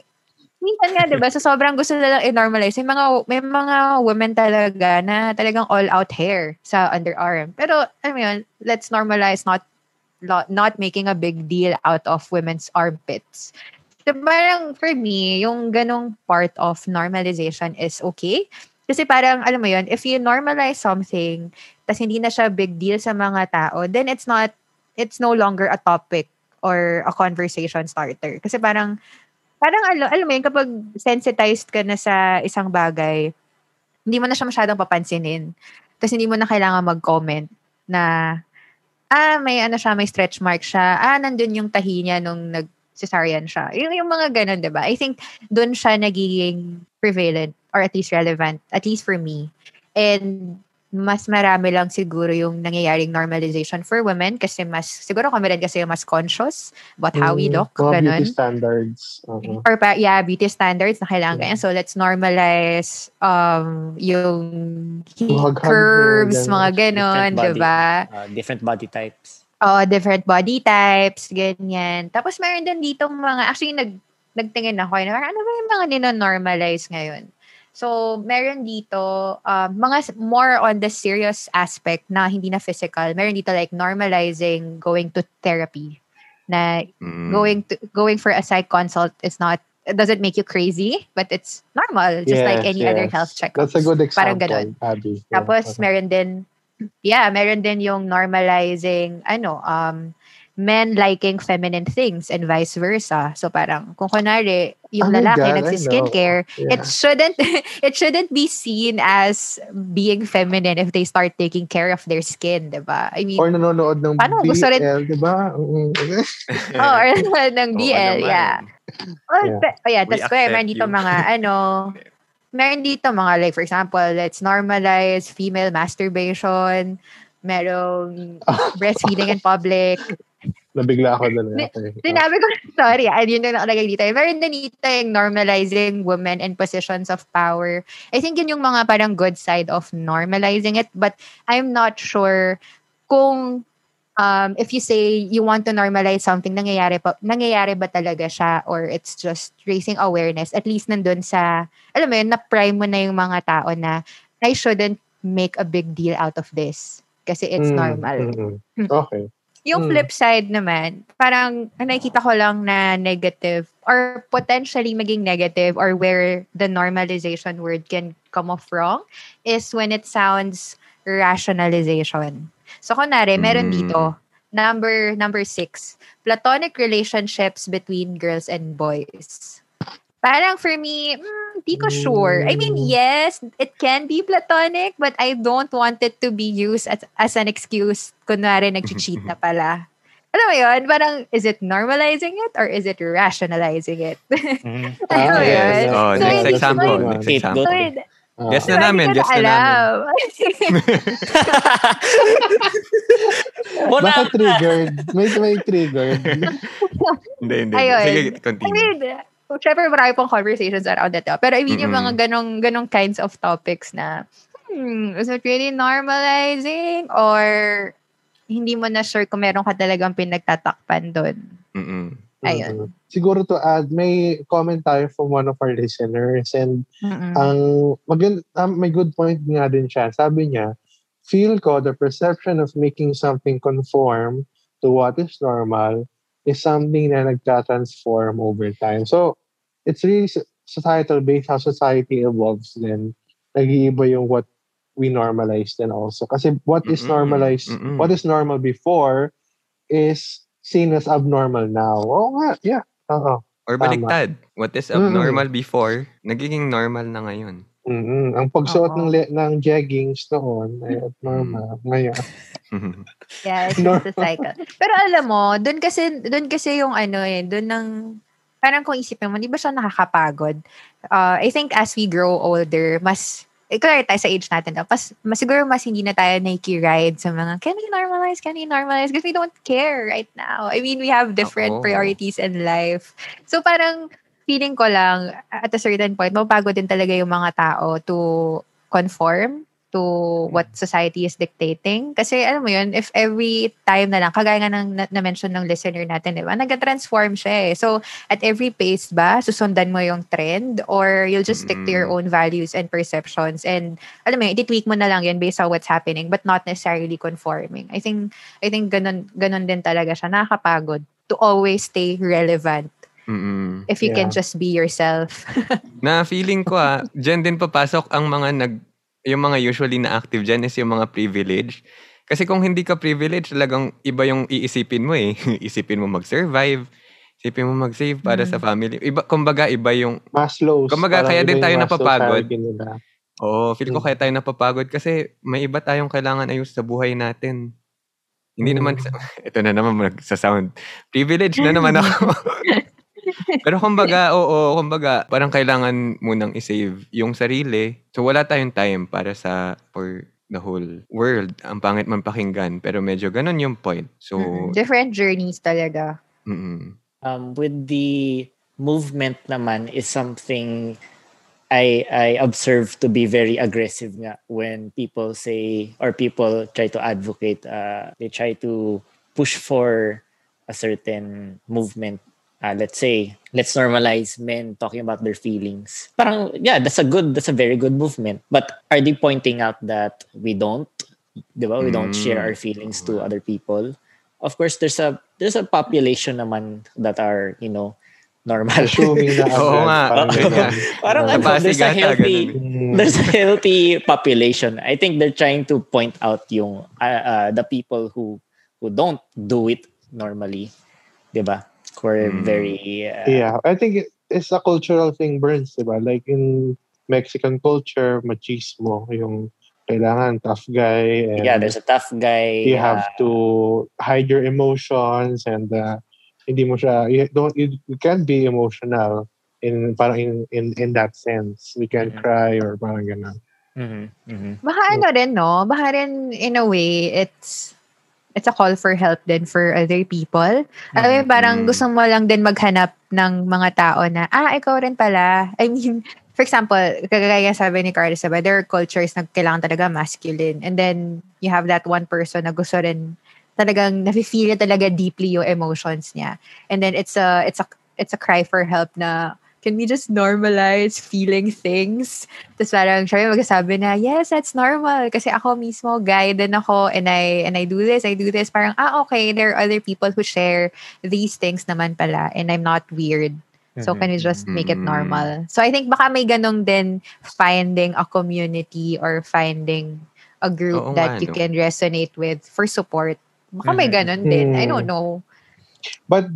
minsan nga, di ba, sa sobrang gusto nilang i-normalize, may mga, may mga women talaga na talagang all-out hair sa underarm. Pero, mo yun, let's normalize not not making a big deal out of women's armpits. Parang for me, yung ganong part of normalization is okay. Kasi parang, alam mo yun, if you normalize something, tas hindi na siya big deal sa mga tao, then it's not, it's no longer a topic or a conversation starter. Kasi parang, parang alam, alam mo yun, kapag sensitized ka na sa isang bagay, hindi mo na siya masyadong papansinin. Tapos hindi mo na kailangan mag-comment na, ah, may ano siya, may stretch mark siya. Ah, nandun yung tahi niya nung nag cesarean siya. Yung, yung mga ganun, di ba? I think doon siya nagiging prevalent or at least relevant, at least for me. And mas marami lang siguro yung nangyayaring normalization for women kasi mas, siguro kami rin kasi mas conscious about how we Mm, look, Mga ganun. beauty standards. Uh-huh. Or pa, yeah, beauty standards na kailangan ganyan. So, let's normalize um, yung curves, mga body. di ba? Uh, different body types. Oh, different body types, ganyan. Tapos, meron din ditong mga, actually, nag, nagtingin ako, eh, ano ba yung mga ninonormalize ngayon? So, meron dito, um, mga more on the serious aspect na hindi na physical. Meron dito like normalizing going to therapy. Na Mm. going to going for a psych consult is not it doesn't make you crazy, but it's normal, just like Yes, any other yes. health checkup. That's a good example, Parang ganun. Abby. Yeah, Tapos okay. meron din yeah, meron din yung normalizing ano um men liking feminine things and vice versa. So parang kung kunwari yung Oh lalaki God, nagsi-skincare, Yeah. it shouldn't it shouldn't be seen as being feminine if they start taking care of their skin, 'di ba? I mean, Or nanonood ng Paano BL, gusto rin- di ba? Mm. oh, or ng Oo BL, naman. yeah. Oh, Yeah. yeah. oh, yeah. Tapos kaya meron dito mga ano, meron dito mga like for example, let's normalize female masturbation, merong breastfeeding in public. Nabigla ako. Ni- Okay. Sinabi ko, sorry, ah, yun yung nakalagay dito. Meron din dito yung normalizing women in positions of power. I think yun yung mga parang good side of normalizing it. But I'm not sure kung um, if you say you want to normalize something, nangyayari, pa, nangyayari ba talaga siya or it's just raising awareness? At least nandun sa, alam mo yun, na-prime mo na yung mga tao na I shouldn't make a big deal out of this kasi it's Mm, normal. mm, mm. Okay. Yung Mm. flip side naman, parang ang nakikita ko lang na negative or potentially maging negative or where the normalization word can come off wrong is when it sounds rationalization. So kunwari, meron Mm. dito, number number six, platonic relationships between girls and boys. Parang for me, mm, di ko sure. I mean, Mm. yes, it can be platonic, but I don't want it to be used as, as an excuse. Kunwari, nag-cheat na pala. Alam mo yun? Parang, is it normalizing it or is it rationalizing it? Alam mo Ah, yun? yes. Oh, So, next hindi- example. Next example. So, Ah. Guess na namin. Guess na namin. alam. Wala Bakit ka. triggered? May, may triggered. Hindi, hindi. Ayun. Sige, I continue. mean, syempre marami pong conversations around that. Pero I mean, yung Mm-mm. mga ganong, ganong kinds of topics na, hmm, is it really normalizing? Or hindi mo na sure kung meron ka talagang pinagtatakpan doon. Mm-mm. Ayun. Mm. Siguro to add, may comment tayo from one of our listeners and Mm-mm. ang magand um, may good point nga din siya. Sabi niya, feel ko the perception of making something conform to what is normal is something na nagta-transform over time. So, it's really so- societal based how society evolves then nag-iiba yung what we normalize then also. Kasi what is normalized, Mm-mm. what is normal before is seen as abnormal now. Oh nga, yeah. Oo. Or Tama. baliktad. What is abnormal before, nagiging normal na ngayon. mm Ang pagsuot Oo. ng le- ng jeggings noon ay abnormal. Ngayon. Yeah, it's a cycle. Pero alam mo, doon kasi, doon kasi yung ano eh, doon ng, parang kung isipin mo, di ba siya nakakapagod? Uh, I think as we grow older, mas, kaya tayo sa age natin, ah, mas, mas siguro mas hindi na tayo nakikiride sa mga, can we normalize, can we normalize? Because we don't care right now. I mean, we have different Oo. priorities in life. So parang, feeling ko lang, at a certain point, mapagod din talaga yung mga tao to conform to what society is dictating. Kasi alam mo yun, if every time na lang, kagaya nga ng na- na-mention ng listener natin, di ba? Nag-transform siya eh. So, at every pace ba, susundan mo yung trend or you'll just stick to your Mm. own values and perceptions and alam mo yun, ititweak mo na lang yun based on what's happening but not necessarily conforming. I think, I think ganun, ganun din talaga siya. Nakakapagod to always stay relevant Mm-mm. if you can Yeah. just be yourself. Na feeling ko ah, dyan din papasok ang mga nag, yung mga usually na active dyan is yung mga privilege. Kasi kung hindi ka privilege, talagang iba yung iisipin mo eh. Isipin mo mag-survive, isipin mo mag-save para Mm. sa family. Iba, kumbaga, iba yung, Maslow's. Kumbaga, kaya din tayo napapagod. oo, feel ko Mm. kaya tayo napapagod kasi may iba tayong kailangan ayos sa buhay natin. Hindi Mm. naman, ito na naman sa sound. Privilege na naman ako. Pero kumbaga, oo, kumbaga, parang kailangan munang isave yung sarili. So wala tayong time para sa, for the whole world. Ang pangit man pakinggan, pero medyo ganun yung point. So. Different journeys talaga. mm um, with the movement naman is something I I observe to be very aggressive nga when people say or people try to advocate uh, they try to push for a certain movement uh, let's say let's normalize men talking about their feelings parang yeah that's a good that's a very good movement but are they pointing out that we don't di ba? we don't share our feelings to other people of course there's a there's a population naman that are you know normal Assuming na Oo agad, nga, parang ganyan. ganyan. Parang Oo. ano, there's a healthy. Mm. there's a healthy population. I think they're trying to point out yung uh, uh, the people who who don't do it normally, 'di ba? Who are Mm. very uh, Yeah, I think it, it's a cultural thing, Burns, diba? Like in Mexican culture, machismo, yung kailangan tough guy and yeah, there's a tough guy. you have uh, to hide your emotions and uh, hindi mo siya you don't you, you can't be emotional in parang in in, in that sense we can Mhm. cry or parang ganun mhm, mhm. Baka ano rin, no? Baka rin, in a way, it's it's a call for help din for other people. Alam mo, yun, parang gusto mo lang din maghanap ng mga tao na, ah, ikaw rin pala. I mean, for example, kagaya sabi ni Carlos, diba, there are cultures na kailangan talaga masculine. And then, you have that one person na gusto rin talagang nafe-feel niya talaga deeply yung emotions niya. And then it's a it's a it's a cry for help na can we just normalize feeling things? Tapos parang siya yung magsasabi na, yes, that's normal. Kasi ako mismo, guy din ako, and I, and I do this, I do this. Parang, ah, okay, there are other people who share these things naman pala, and I'm not weird. So can we just make it Mhm. normal? So I think baka may ganong din finding a community or finding a group Oo that nga, you no? can resonate with for support. Baka may Mhm. ganon din. I don't Mm. know. But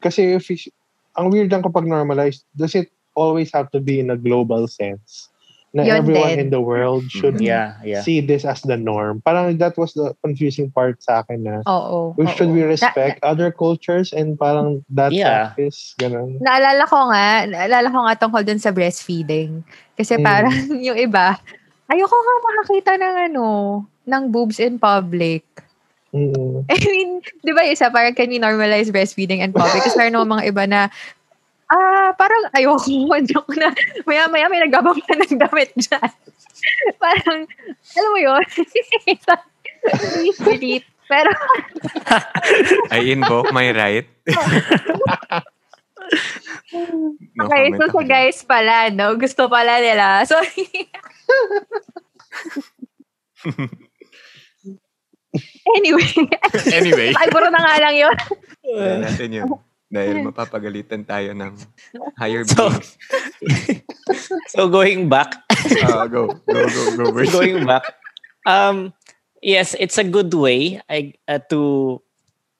kasi if is- ang weird lang kapag normalized, does it always have to be in a global sense? Na Yun everyone din. in the world should Yeah, yeah. see this as the norm. Parang that was the confusing part sa akin na Oo. we should oo. we Na- respect other cultures and parang that Yeah. practice, ganun. Naalala ko nga, naalala ko nga tungkol dun sa breastfeeding. Kasi Mm. parang yung iba, ayoko nga makakita ng ano, ng boobs in public. Mm. I mean, di ba isa, parang can we normalize breastfeeding in public? Kasi parang naman mga iba na, ah, parang ayoko, joke na, maya maya may nagbabang pa ng damit dyan. parang, alam mo yun? Please delete. Pero, I invoke my right. No okay, so sa dyan. guys pala, no? Gusto pala nila. Sorry. Anyway, Anyway, nakiburo na nga lang yun. Kaya natin yun. Dahil mapapagalitan tayo ng higher So- beings. So going back, Ah, go, go, go, go. Bert. going back, um, yes, it's a good way I, uh, to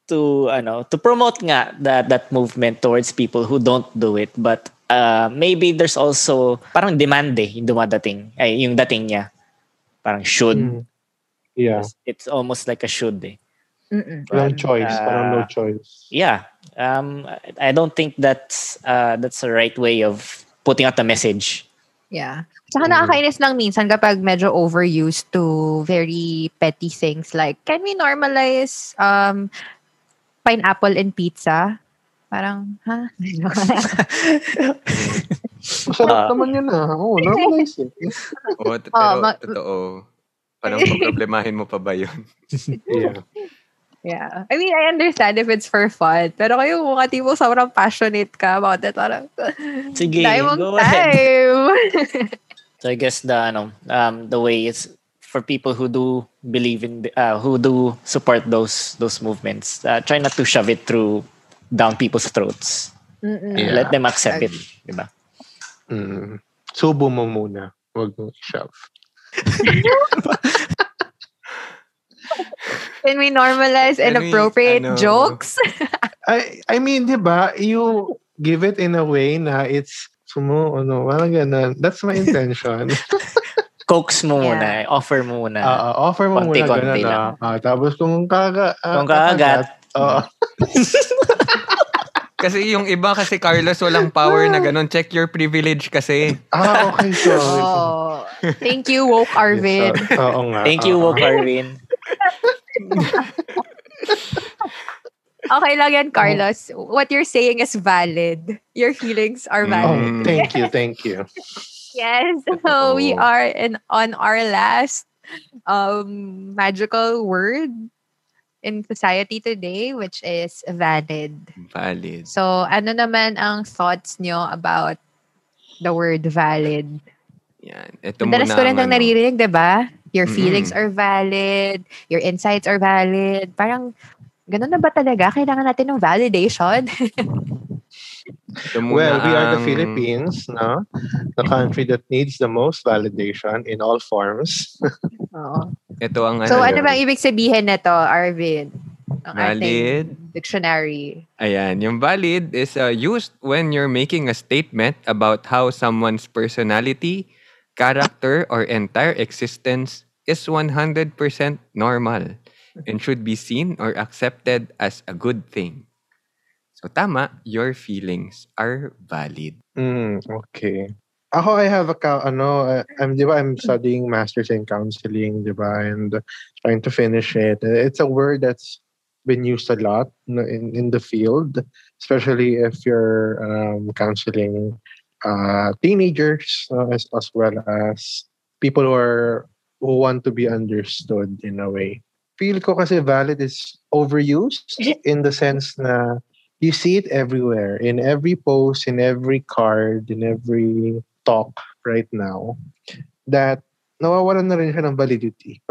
to ano to promote nga that that movement towards people who don't do it but uh, maybe there's also parang demand eh yung dumadating ay yung dating niya parang should Mm. Yeah. it's almost like a should eh Mm-mm. Walang choice. uh, parang no choice. yeah um I I don't think that's uh that's the right way of putting out the message Yeah. Tsaka Mm. nakakainis lang minsan kapag medyo overused to very petty things like, can we normalize um, pineapple in pizza? Parang, ha? Masarap Ah. naman yun ah. Oo, normalize it. Oo, Oh, pero ma- totoo. Parang problemahin mo pa ba yun? Yeah. yeah. I mean, I understand if it's for fun. Pero kayo mga tipo sobrang passionate ka about it. Parang, Sige, go ahead. time. So I guess the ano, um the way is for people who do believe in the- uh, who do support those those movements. Uh, try not to shove it through down people's throats. Yeah. Let them accept it, diba? Mm. Subo mo muna. Huwag mo shove. Can we normalize we, inappropriate ano, jokes? I, I mean, di ba, you give it in a way na it's sumo, ano, parang ganun. That's my intention. Coax mo Yeah. muna, offer mo muna. Ah, ah, offer mo muna Konti-konti ganun. lang. Ah, Ah, tapos kung kaga, ah, Kung kakagat. oo. Kasi yung iba kasi Carlos walang power na ganun. Check your privilege kasi. ah, okay, sorry. oh. Thank you, woke Arvin. Yes, ah, oo nga. Thank you, ah, Woke Arvin. Okay lang yan, Carlos. What you're saying is valid. Your feelings are. Oh, valid. Mm. thank you, thank you. Yes. So we Oo. are in on our last um magical word in society today, which is valid. Valid. So ano naman ang thoughts nyo about the word valid? Yan. Ito Madalas ko rin ang nang ano. naririnig, di ba? Your feelings Mm-mm. are valid. Your insights are valid. Parang, ganun na ba talaga? Kailangan natin ng validation? Well, we are the ang- Philippines, no? The country that needs the most validation in all forms. Oo. Ito ang So, ano, ano bang ibig sabihin nito, Arvin? Ang Valid. dictionary. Ayan, yung valid is uh, used when you're making a statement about how someone's personality, character, or entire existence is 100% normal and should be seen or accepted as a good thing. So tama, your feelings are valid. Mm, okay. Ako, I have a, ano, uh, I'm, di ba, I'm studying Masters in Counseling, di ba, and trying to finish it. It's a word that's been used a lot in, in the field, especially if you're um, counseling uh, teenagers uh, as, as well as people who are who want to be understood in a way. feel ko kasi valid is overused in the sense na you see it everywhere in every post in every card in every talk right now that nawawalan na rin siya ng validity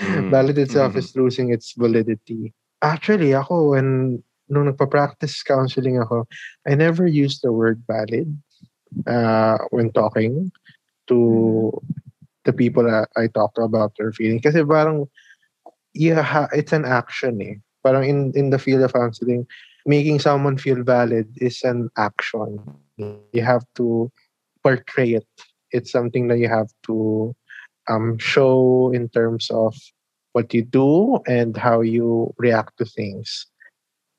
Mm. valid itself Mm. is losing its validity actually ako when nung nagpa-practice counseling ako I never used the word valid uh, when talking to the people that I talk about their feelings kasi parang yeah, it's an action eh. Parang in, in the field of counseling, making someone feel valid is an action. You have to portray it. It's something that you have to um, show in terms of what you do and how you react to things.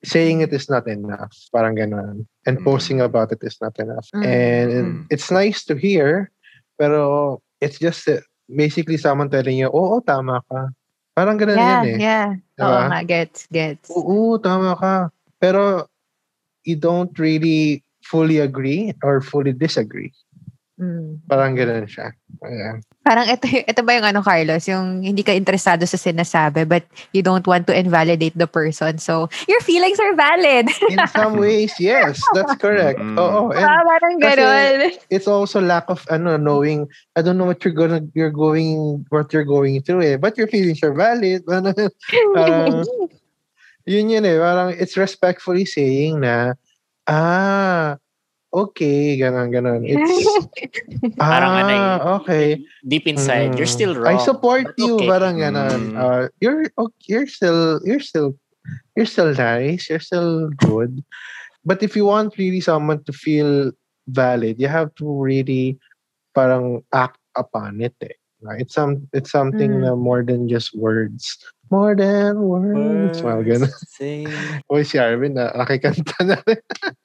Saying it is not enough. Parang ganun. And Mm. posting about it is not enough. Mm. And Mm. it's nice to hear, pero it's just basically someone telling you, oo, tama ka. Parang ganun Yeah, yun eh. yeah. Oo Diba? nga, gets, gets. Oo, tama ka. Pero you don't really fully agree or fully disagree. Mm. Parang ganun siya. Ayan. Parang ito, ito ba yung ano, Carlos? Yung hindi ka interesado sa sinasabi but you don't want to invalidate the person. So, your feelings are valid. In some ways, yes, that's correct. Mm. Oo, and Ah, parang ganon. it's also lack of ano knowing I don't know what you're gonna you're going what you're going through eh but your feelings are valid parang yun yun eh parang it's respectfully saying na ah okay ganon ganon it's Parang ano ah eh, okay Deep inside, you're Mm. still wrong. I support you okay. parang ganon Mm. uh, you're okay, you're still you're still you're still nice you're still good but if you want really someone to feel valid you have to really parang act upon it eh. Right? It's some it's something Mm. na more than just words. More than words. Mga ganun. Say- Uy, si Arvin na nakikanta na rin.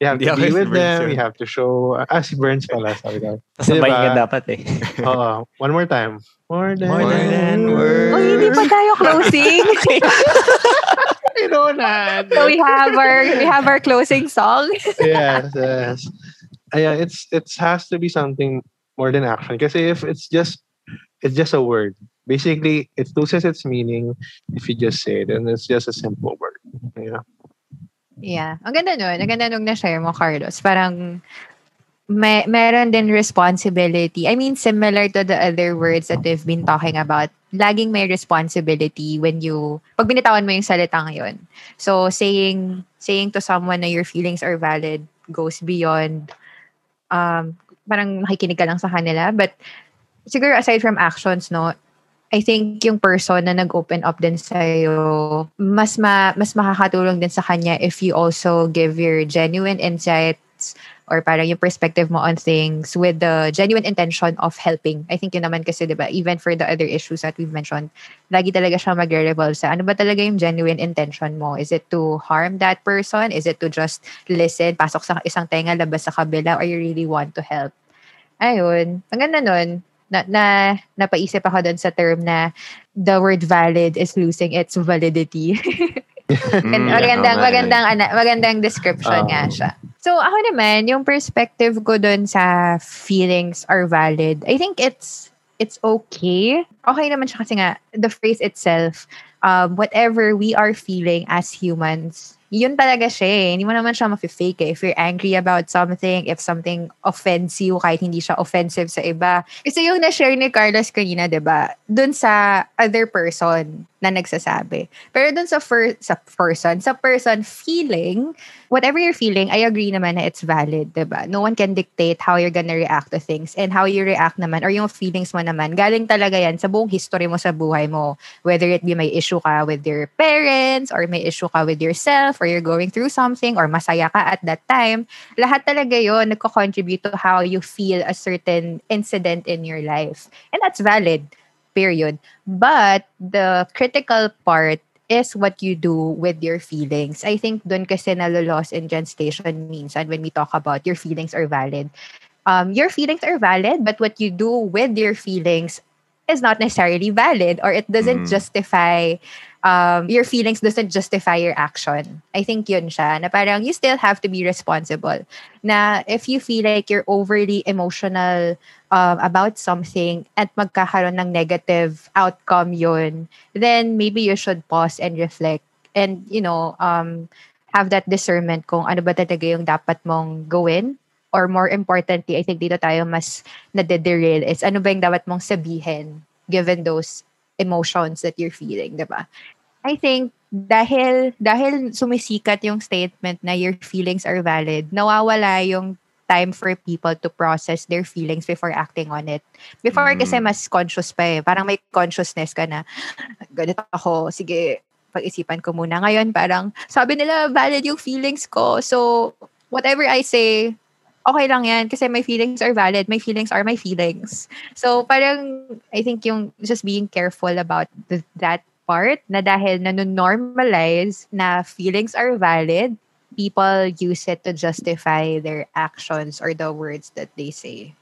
you have Hindi to be with Burns them. yun. You have to show. Ah, si Burns pala. Sabi ko. Kasabay Diba? nga dapat eh. Oo. One more time. More than, More than words. Oh, hindi pa tayo closing. You know na. so we have our we have our closing song. yes, yes. Ayan, it's it has to be something more than action. Kasi if it's just it's just a word. Basically, it loses its meaning if you just say it, and it's just a simple word. Yeah. Yeah. Ang ganda nun. Ang ganda nung na-share mo, Carlos. Parang may, meron din responsibility. I mean, similar to the other words that we've been talking about, laging may responsibility when you, pag binitawan mo yung salitang yun. So, saying, saying to someone na your feelings are valid goes beyond, um, parang makikinig ka lang sa kanila. But, siguro aside from actions, no, I think yung person na nag-open up din sa'yo, mas, ma, mas makakatulong din sa kanya if you also give your genuine insights or parang yung perspective mo on things with the genuine intention of helping. I think yun naman kasi, di ba, even for the other issues that we've mentioned, lagi talaga siya magre-revolve sa ano ba talaga yung genuine intention mo? Is it to harm that person? Is it to just listen, pasok sa isang tenga, labas sa kabila, or you really want to help? Ayun. Ang ganda nun. Na, na, napaisip ako dun sa term na the word valid is losing its validity. Mm, magandang, tama magandang, ana- magandang description Oo. nga siya. So, ako naman, yung perspective ko dun sa feelings are valid, I think it's it's okay. Okay naman siya kasi nga, the phrase itself, um, whatever we are feeling as humans, yun talaga siya eh. Hindi mo naman siya mafe-fake eh. If you're angry about something, if something offends you, kahit hindi siya offensive sa iba. Kasi yung na-share ni Carlos kanina, ba? Dun sa other person na nagsasabi. Pero dun sa, fir- sa person, sa person feeling, whatever you're feeling, I agree naman na it's valid, di ba? No one can dictate how you're gonna react to things and how you react naman or yung feelings mo naman. Galing talaga yan sa buong history mo sa buhay mo. Whether it be may issue ka with your parents or may issue ka with yourself or you're going through something or masaya ka at that time, lahat talaga yon nagko-contribute to how you feel a certain incident in your life. And that's valid, period. But the critical part is what you do with your feelings. I think doon kasi nalolost in translation minsan when we talk about your feelings are valid. Um, your feelings are valid, but what you do with your feelings is not necessarily valid or it doesn't Mm. justify um, your feelings doesn't justify your action. I think yun siya, na parang you still have to be responsible. Na if you feel like you're overly emotional um, about something at magkakaroon ng negative outcome yun, then maybe you should pause and reflect and, you know, um, have that discernment kung ano ba talaga yung dapat mong gawin or more importantly, I think dito tayo mas nadederail is ano ba yung dapat mong sabihin given those emotions that you're feeling, di ba? I think dahil dahil sumisikat yung statement na your feelings are valid, nawawala yung time for people to process their feelings before acting on it. Before Mm. kasi mas conscious pa eh. Parang may consciousness ka na, ganito ako, sige, pag-isipan ko muna. Ngayon, parang, sabi nila, valid yung feelings ko. So, whatever I say, okay lang yan kasi my feelings are valid. My feelings are my feelings. So, parang, I think yung just being careful about th- that part na dahil nanonormalize na feelings are valid, people use it to justify their actions or the words that they say.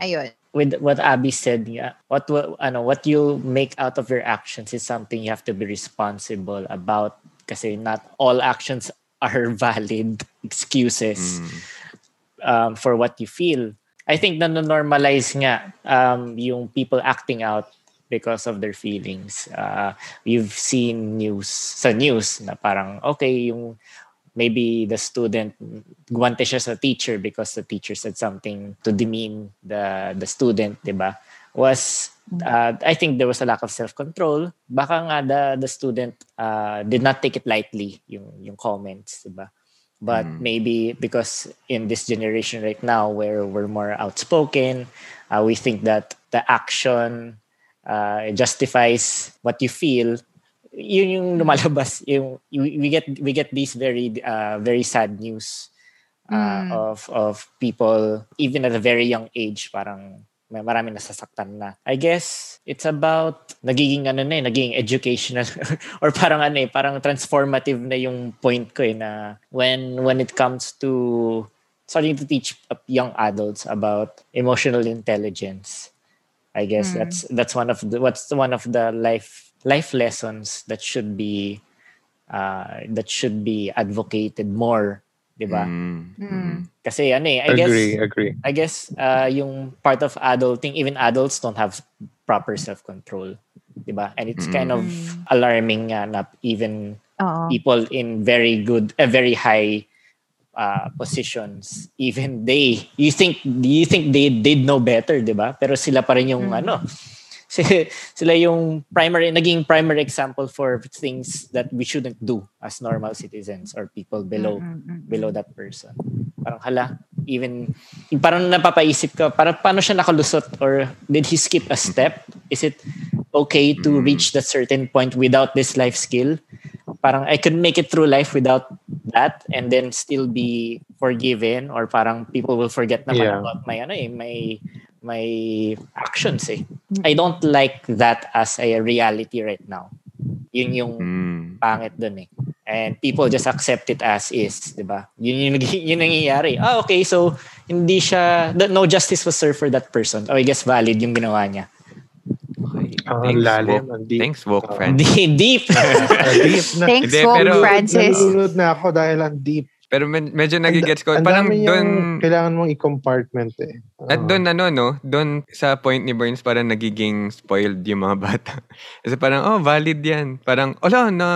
Ayun. with what Abby said, yeah, what what ano, what you make out of your actions is something you have to be responsible about. Kasi not all actions are valid excuses Mm. um, for what you feel. I think na normalize nga um, yung people acting out because of their feelings. Uh, you've seen news sa news na parang okay yung maybe the student guwante siya sa teacher because the teacher said something to demean the the student, 'di ba? Was uh, I think there was a lack of self-control. Baka nga the the student uh, did not take it lightly yung yung comments, 'di ba? But Mm. maybe because in this generation right now where we're more outspoken, uh, we think that the action uh, justifies what you feel yun yung lumalabas yung we get we get these very uh, very sad news uh, Mm. of of people even at a very young age parang may marami nasasaktan na. I guess it's about nagiging ano na eh, nagiging educational or parang ano eh, parang transformative na yung point ko eh na when when it comes to starting to teach young adults about emotional intelligence. I guess Mm. that's that's one of the what's one of the life life lessons that should be uh, that should be advocated more, 'di ba? Mm. Mm. Kasi ano eh, I agree, guess agree. I guess uh, yung part of adulting, even adults don't have proper self-control, 'di ba? And it's kind of Mm. alarming nga na even Oo. people in very good, uh, very high uh, positions, even they, you think you think they did know better, 'di ba? Pero sila pa rin yung Mm. ano, si- sila yung primary naging primary example for things that we shouldn't do as normal citizens or people below Mm, mm, mm, below that person. Parang hala, even parang napapaisip ka, parang paano siya nakalusot or did he skip a step? Is it okay to reach that certain point without this life skill? Parang I could make it through life without that and then still be forgiven or parang people will forget naman Yeah. about my ano eh, my my actions eh. I don't like that as a reality right now. Yun yung Mm. pangit dun eh. And people just accept it as is, di ba? Yun yung, yun nangyayari. Ah, okay, so hindi siya, that no justice was served for that person. Oh, I guess valid yung ginawa niya. Okay. Ang Thanks, lalim, Woke. deep. Thanks, Woke Ah. Friend. Deep. deep. Ang deep na. Thanks, Woke Francis. Nalulunod na ako dahil ang deep. Pero med- medyo nagigets ko. Ang Parang doon, kailangan mong i-compartment eh. at Ah. doon ano no, doon sa point ni Burns parang nagiging spoiled yung mga bata. Kasi parang, oh, valid yan. Parang, ala, na,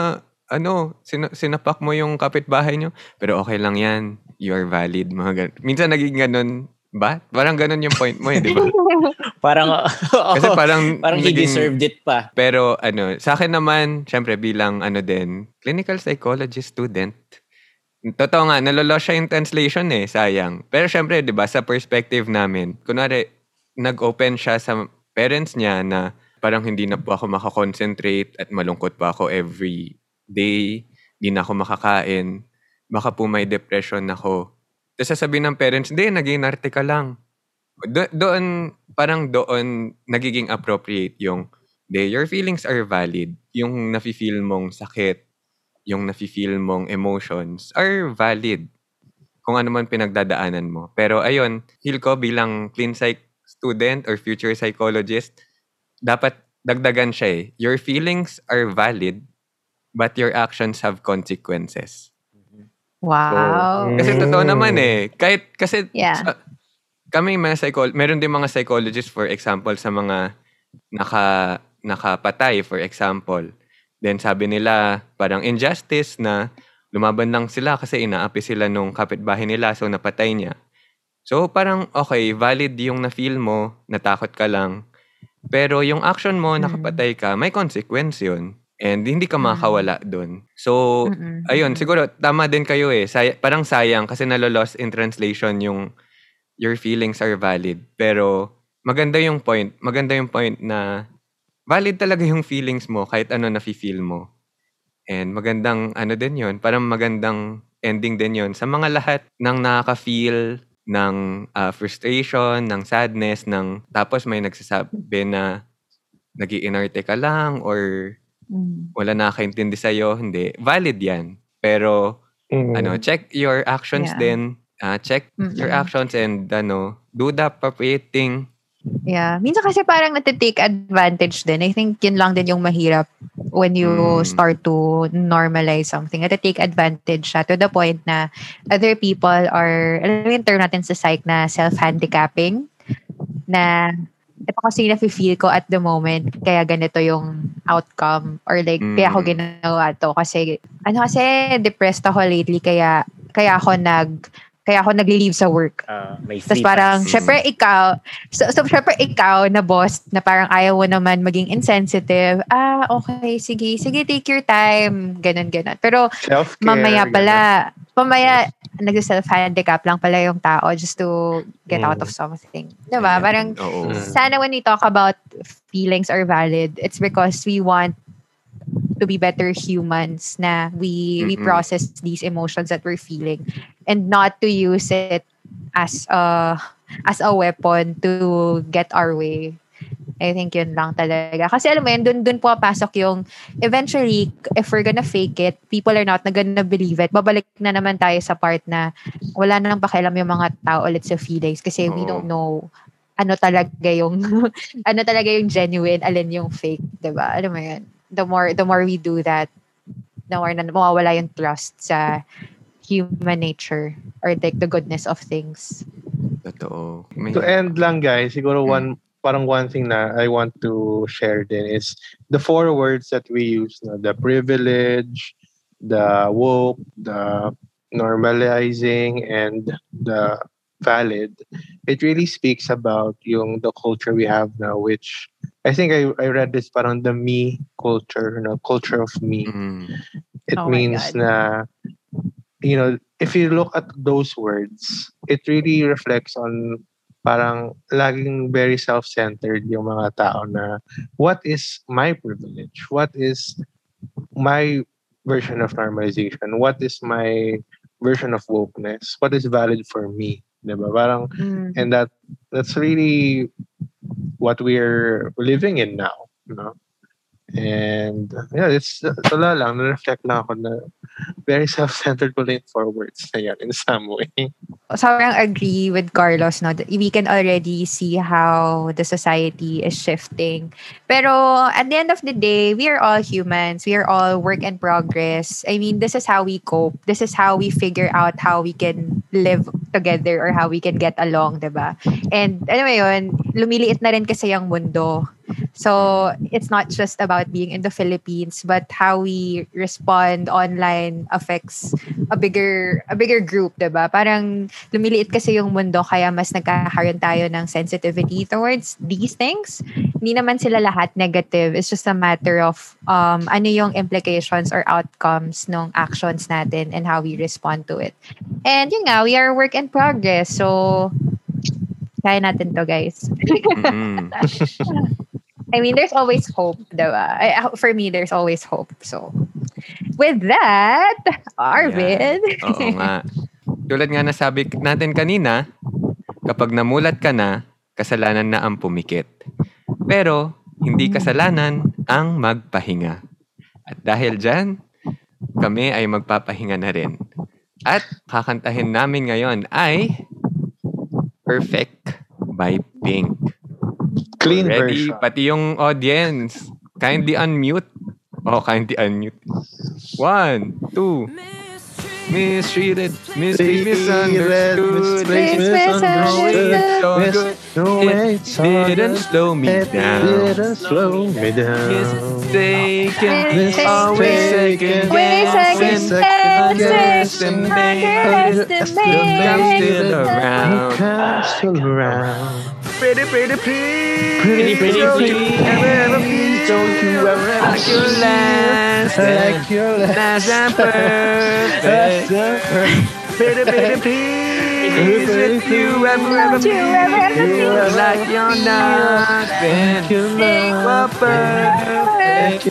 ano, sin- sinapak mo yung kapitbahay nyo. Pero okay lang yan. You are valid. Mga gan- Minsan naging ganun ba? Parang ganun yung point mo eh, di ba? parang, Kasi parang, parang he naging- deserved it pa. Pero ano, sa akin naman, syempre bilang ano din, clinical psychologist student. Totoo nga, nalolo siya yung translation eh, sayang. Pero syempre, di ba, sa perspective namin, kunwari, nag-open siya sa parents niya na parang hindi na po ako makakonsentrate at malungkot pa ako every day, hindi na ako makakain, baka po may depression ako. Tapos sasabihin ng parents, hindi, naging arte ka lang. Do- doon, parang doon, nagiging appropriate yung de, your feelings are valid. Yung nafe-feel mong sakit, yung nafe-feel mong emotions are valid. Kung ano man pinagdadaanan mo. Pero ayun, feel ko bilang clean psych student or future psychologist, dapat dagdagan siya eh. Your feelings are valid, but your actions have consequences. Wow. Kasi Mm. totoo naman eh. Kahit, kasi Yeah. sa- kami mga psychol meron din mga psychologists for example sa mga naka nakapatay for example. Then sabi nila parang injustice na lumaban lang sila kasi inaapi sila nung kapitbahay nila so napatay niya. So parang okay, valid yung na-feel mo, natakot ka lang. Pero yung action mo, Mm. nakapatay ka, may consequence yun. And hindi ka Mm. makakawala dun. So, Mm-mm. ayun, siguro tama din kayo eh. Say- parang sayang kasi nalolost in translation yung your feelings are valid. Pero maganda yung point. Maganda yung point na valid talaga yung feelings mo kahit ano na-feel mo. And magandang ano din yun. Parang magandang ending din yun sa mga lahat ng nakaka-feel ng ah, frustration, ng sadness, ng tapos may nagsasabi na nag ka lang or Mm. wala nakakaintindi sa'yo, hindi. Valid yan. Pero, Mm. ano, check your actions Yeah. din. Ah, check your Mm-mm. actions and, ano, do the appropriate thing. Yeah. Minsan kasi parang natitake advantage din. I think yun lang din yung mahirap when you Mm. start to normalize something. Natitake advantage siya to the point na other people are, alam mo yung term natin sa psych na self-handicapping na ito kasi yung nafe-feel ko at the moment kaya ganito yung outcome or like kaya ako Mm. ginawa to kasi ano kasi depressed ako lately kaya kaya ako nag kaya ako nagli-leave sa work Uh, may tapos parang, pass. syempre ikaw, so, so syempre ikaw na boss, na parang ayaw mo naman maging insensitive, ah, okay, sige, sige, take your time, ganun, ganun. Pero Self-care. mamaya ganun. pala, mamaya, nag-self-handicap lang pala yung tao just to get out Mm. of something. Diba? Parang, Oo. Mm. sana when we talk about feelings are valid, it's because we want to be better humans na we we Mm-mm. process these emotions that we're feeling and not to use it as a as a weapon to get our way. I think yun lang talaga. Kasi alam mo yun, dun, dun pumapasok yung eventually, if we're gonna fake it, people are not na gonna believe it. Babalik na naman tayo sa part na wala na nang pakialam yung mga tao ulit sa feelings kasi we Oo. don't know ano talaga yung ano talaga yung genuine, alin yung fake, 'di ba? Alam mo yun. The more the more we do that, the more na mawawala yung trust sa human nature or like the goodness of things. Totoo. May- To end lang guys, siguro Mm. one parang one thing na I want to share din is the four words that we use, no? the privilege, the woke, the normalizing, and the valid. It really speaks about yung the culture we have now, which I think I, I read this parang the me culture, no? culture of me. Mm. It Oh means God. na, you know, if you look at those words, it really reflects on parang laging very self-centered yung mga tao na what is my privilege? What is my version of normalization? What is my version of wokeness? What is valid for me? Diba? Parang, mm. and that that's really what we're living in now. You know? And yeah, it's wala lang, na-reflect lang ako na very self-centered ko lang forwards na yan in some way. sobrang agree with Carlos no we can already see how the society is shifting. Pero at the end of the day we are all humans. We are all work in progress. I mean this is how we cope. This is how we figure out how we can live together or how we can get along diba and ano mo yun? Lumiliit na rin kasi yung mundo so it's not just about being in the Philippines but how we respond online affects a bigger a bigger group, 'di ba? Parang lumiliit kasi yung mundo kaya mas nagkakaroon tayo ng sensitivity towards these things. Hindi naman sila lahat negative. It's just a matter of um ano yung implications or outcomes ng actions natin and how we respond to it. And yun nga, we are work in progress. So kaya natin to, guys. Mm. I mean, there's always hope, diba? I, for me, there's always hope. So, with that, Arvin. Oo nga. Tulad nga nasabi natin kanina, kapag namulat ka na, kasalanan na ang pumikit. Pero, hindi kasalanan ang magpahinga. At dahil dyan, kami ay magpapahinga na rin. At kakantahin namin ngayon ay Perfect by Pink. Clean Ready? version. Pati yung audience. Kindly unmute. Oh, kindly unmute. One, two. Mistreated, mistreated, misunderstood. misunderstood. So good. No, It didn't slow me It down. didn't slow me down. Mistaken, Mistaken. always second We guessing. second Underestimate, I'm still around. Come still around. Pretty, pretty, please. Pretty, pretty, Don't you please. ever, ever please. Don't you ever, ever Like your last. Like your Last and perfect. Pretty, pretty, please. If you ever, ever Don't you ever, ever feel feel like you're nothing. Well, perfect.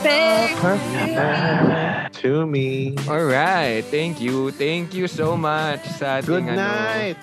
to me. Alright, thank you. Thank you so much sa ating Good ano, night.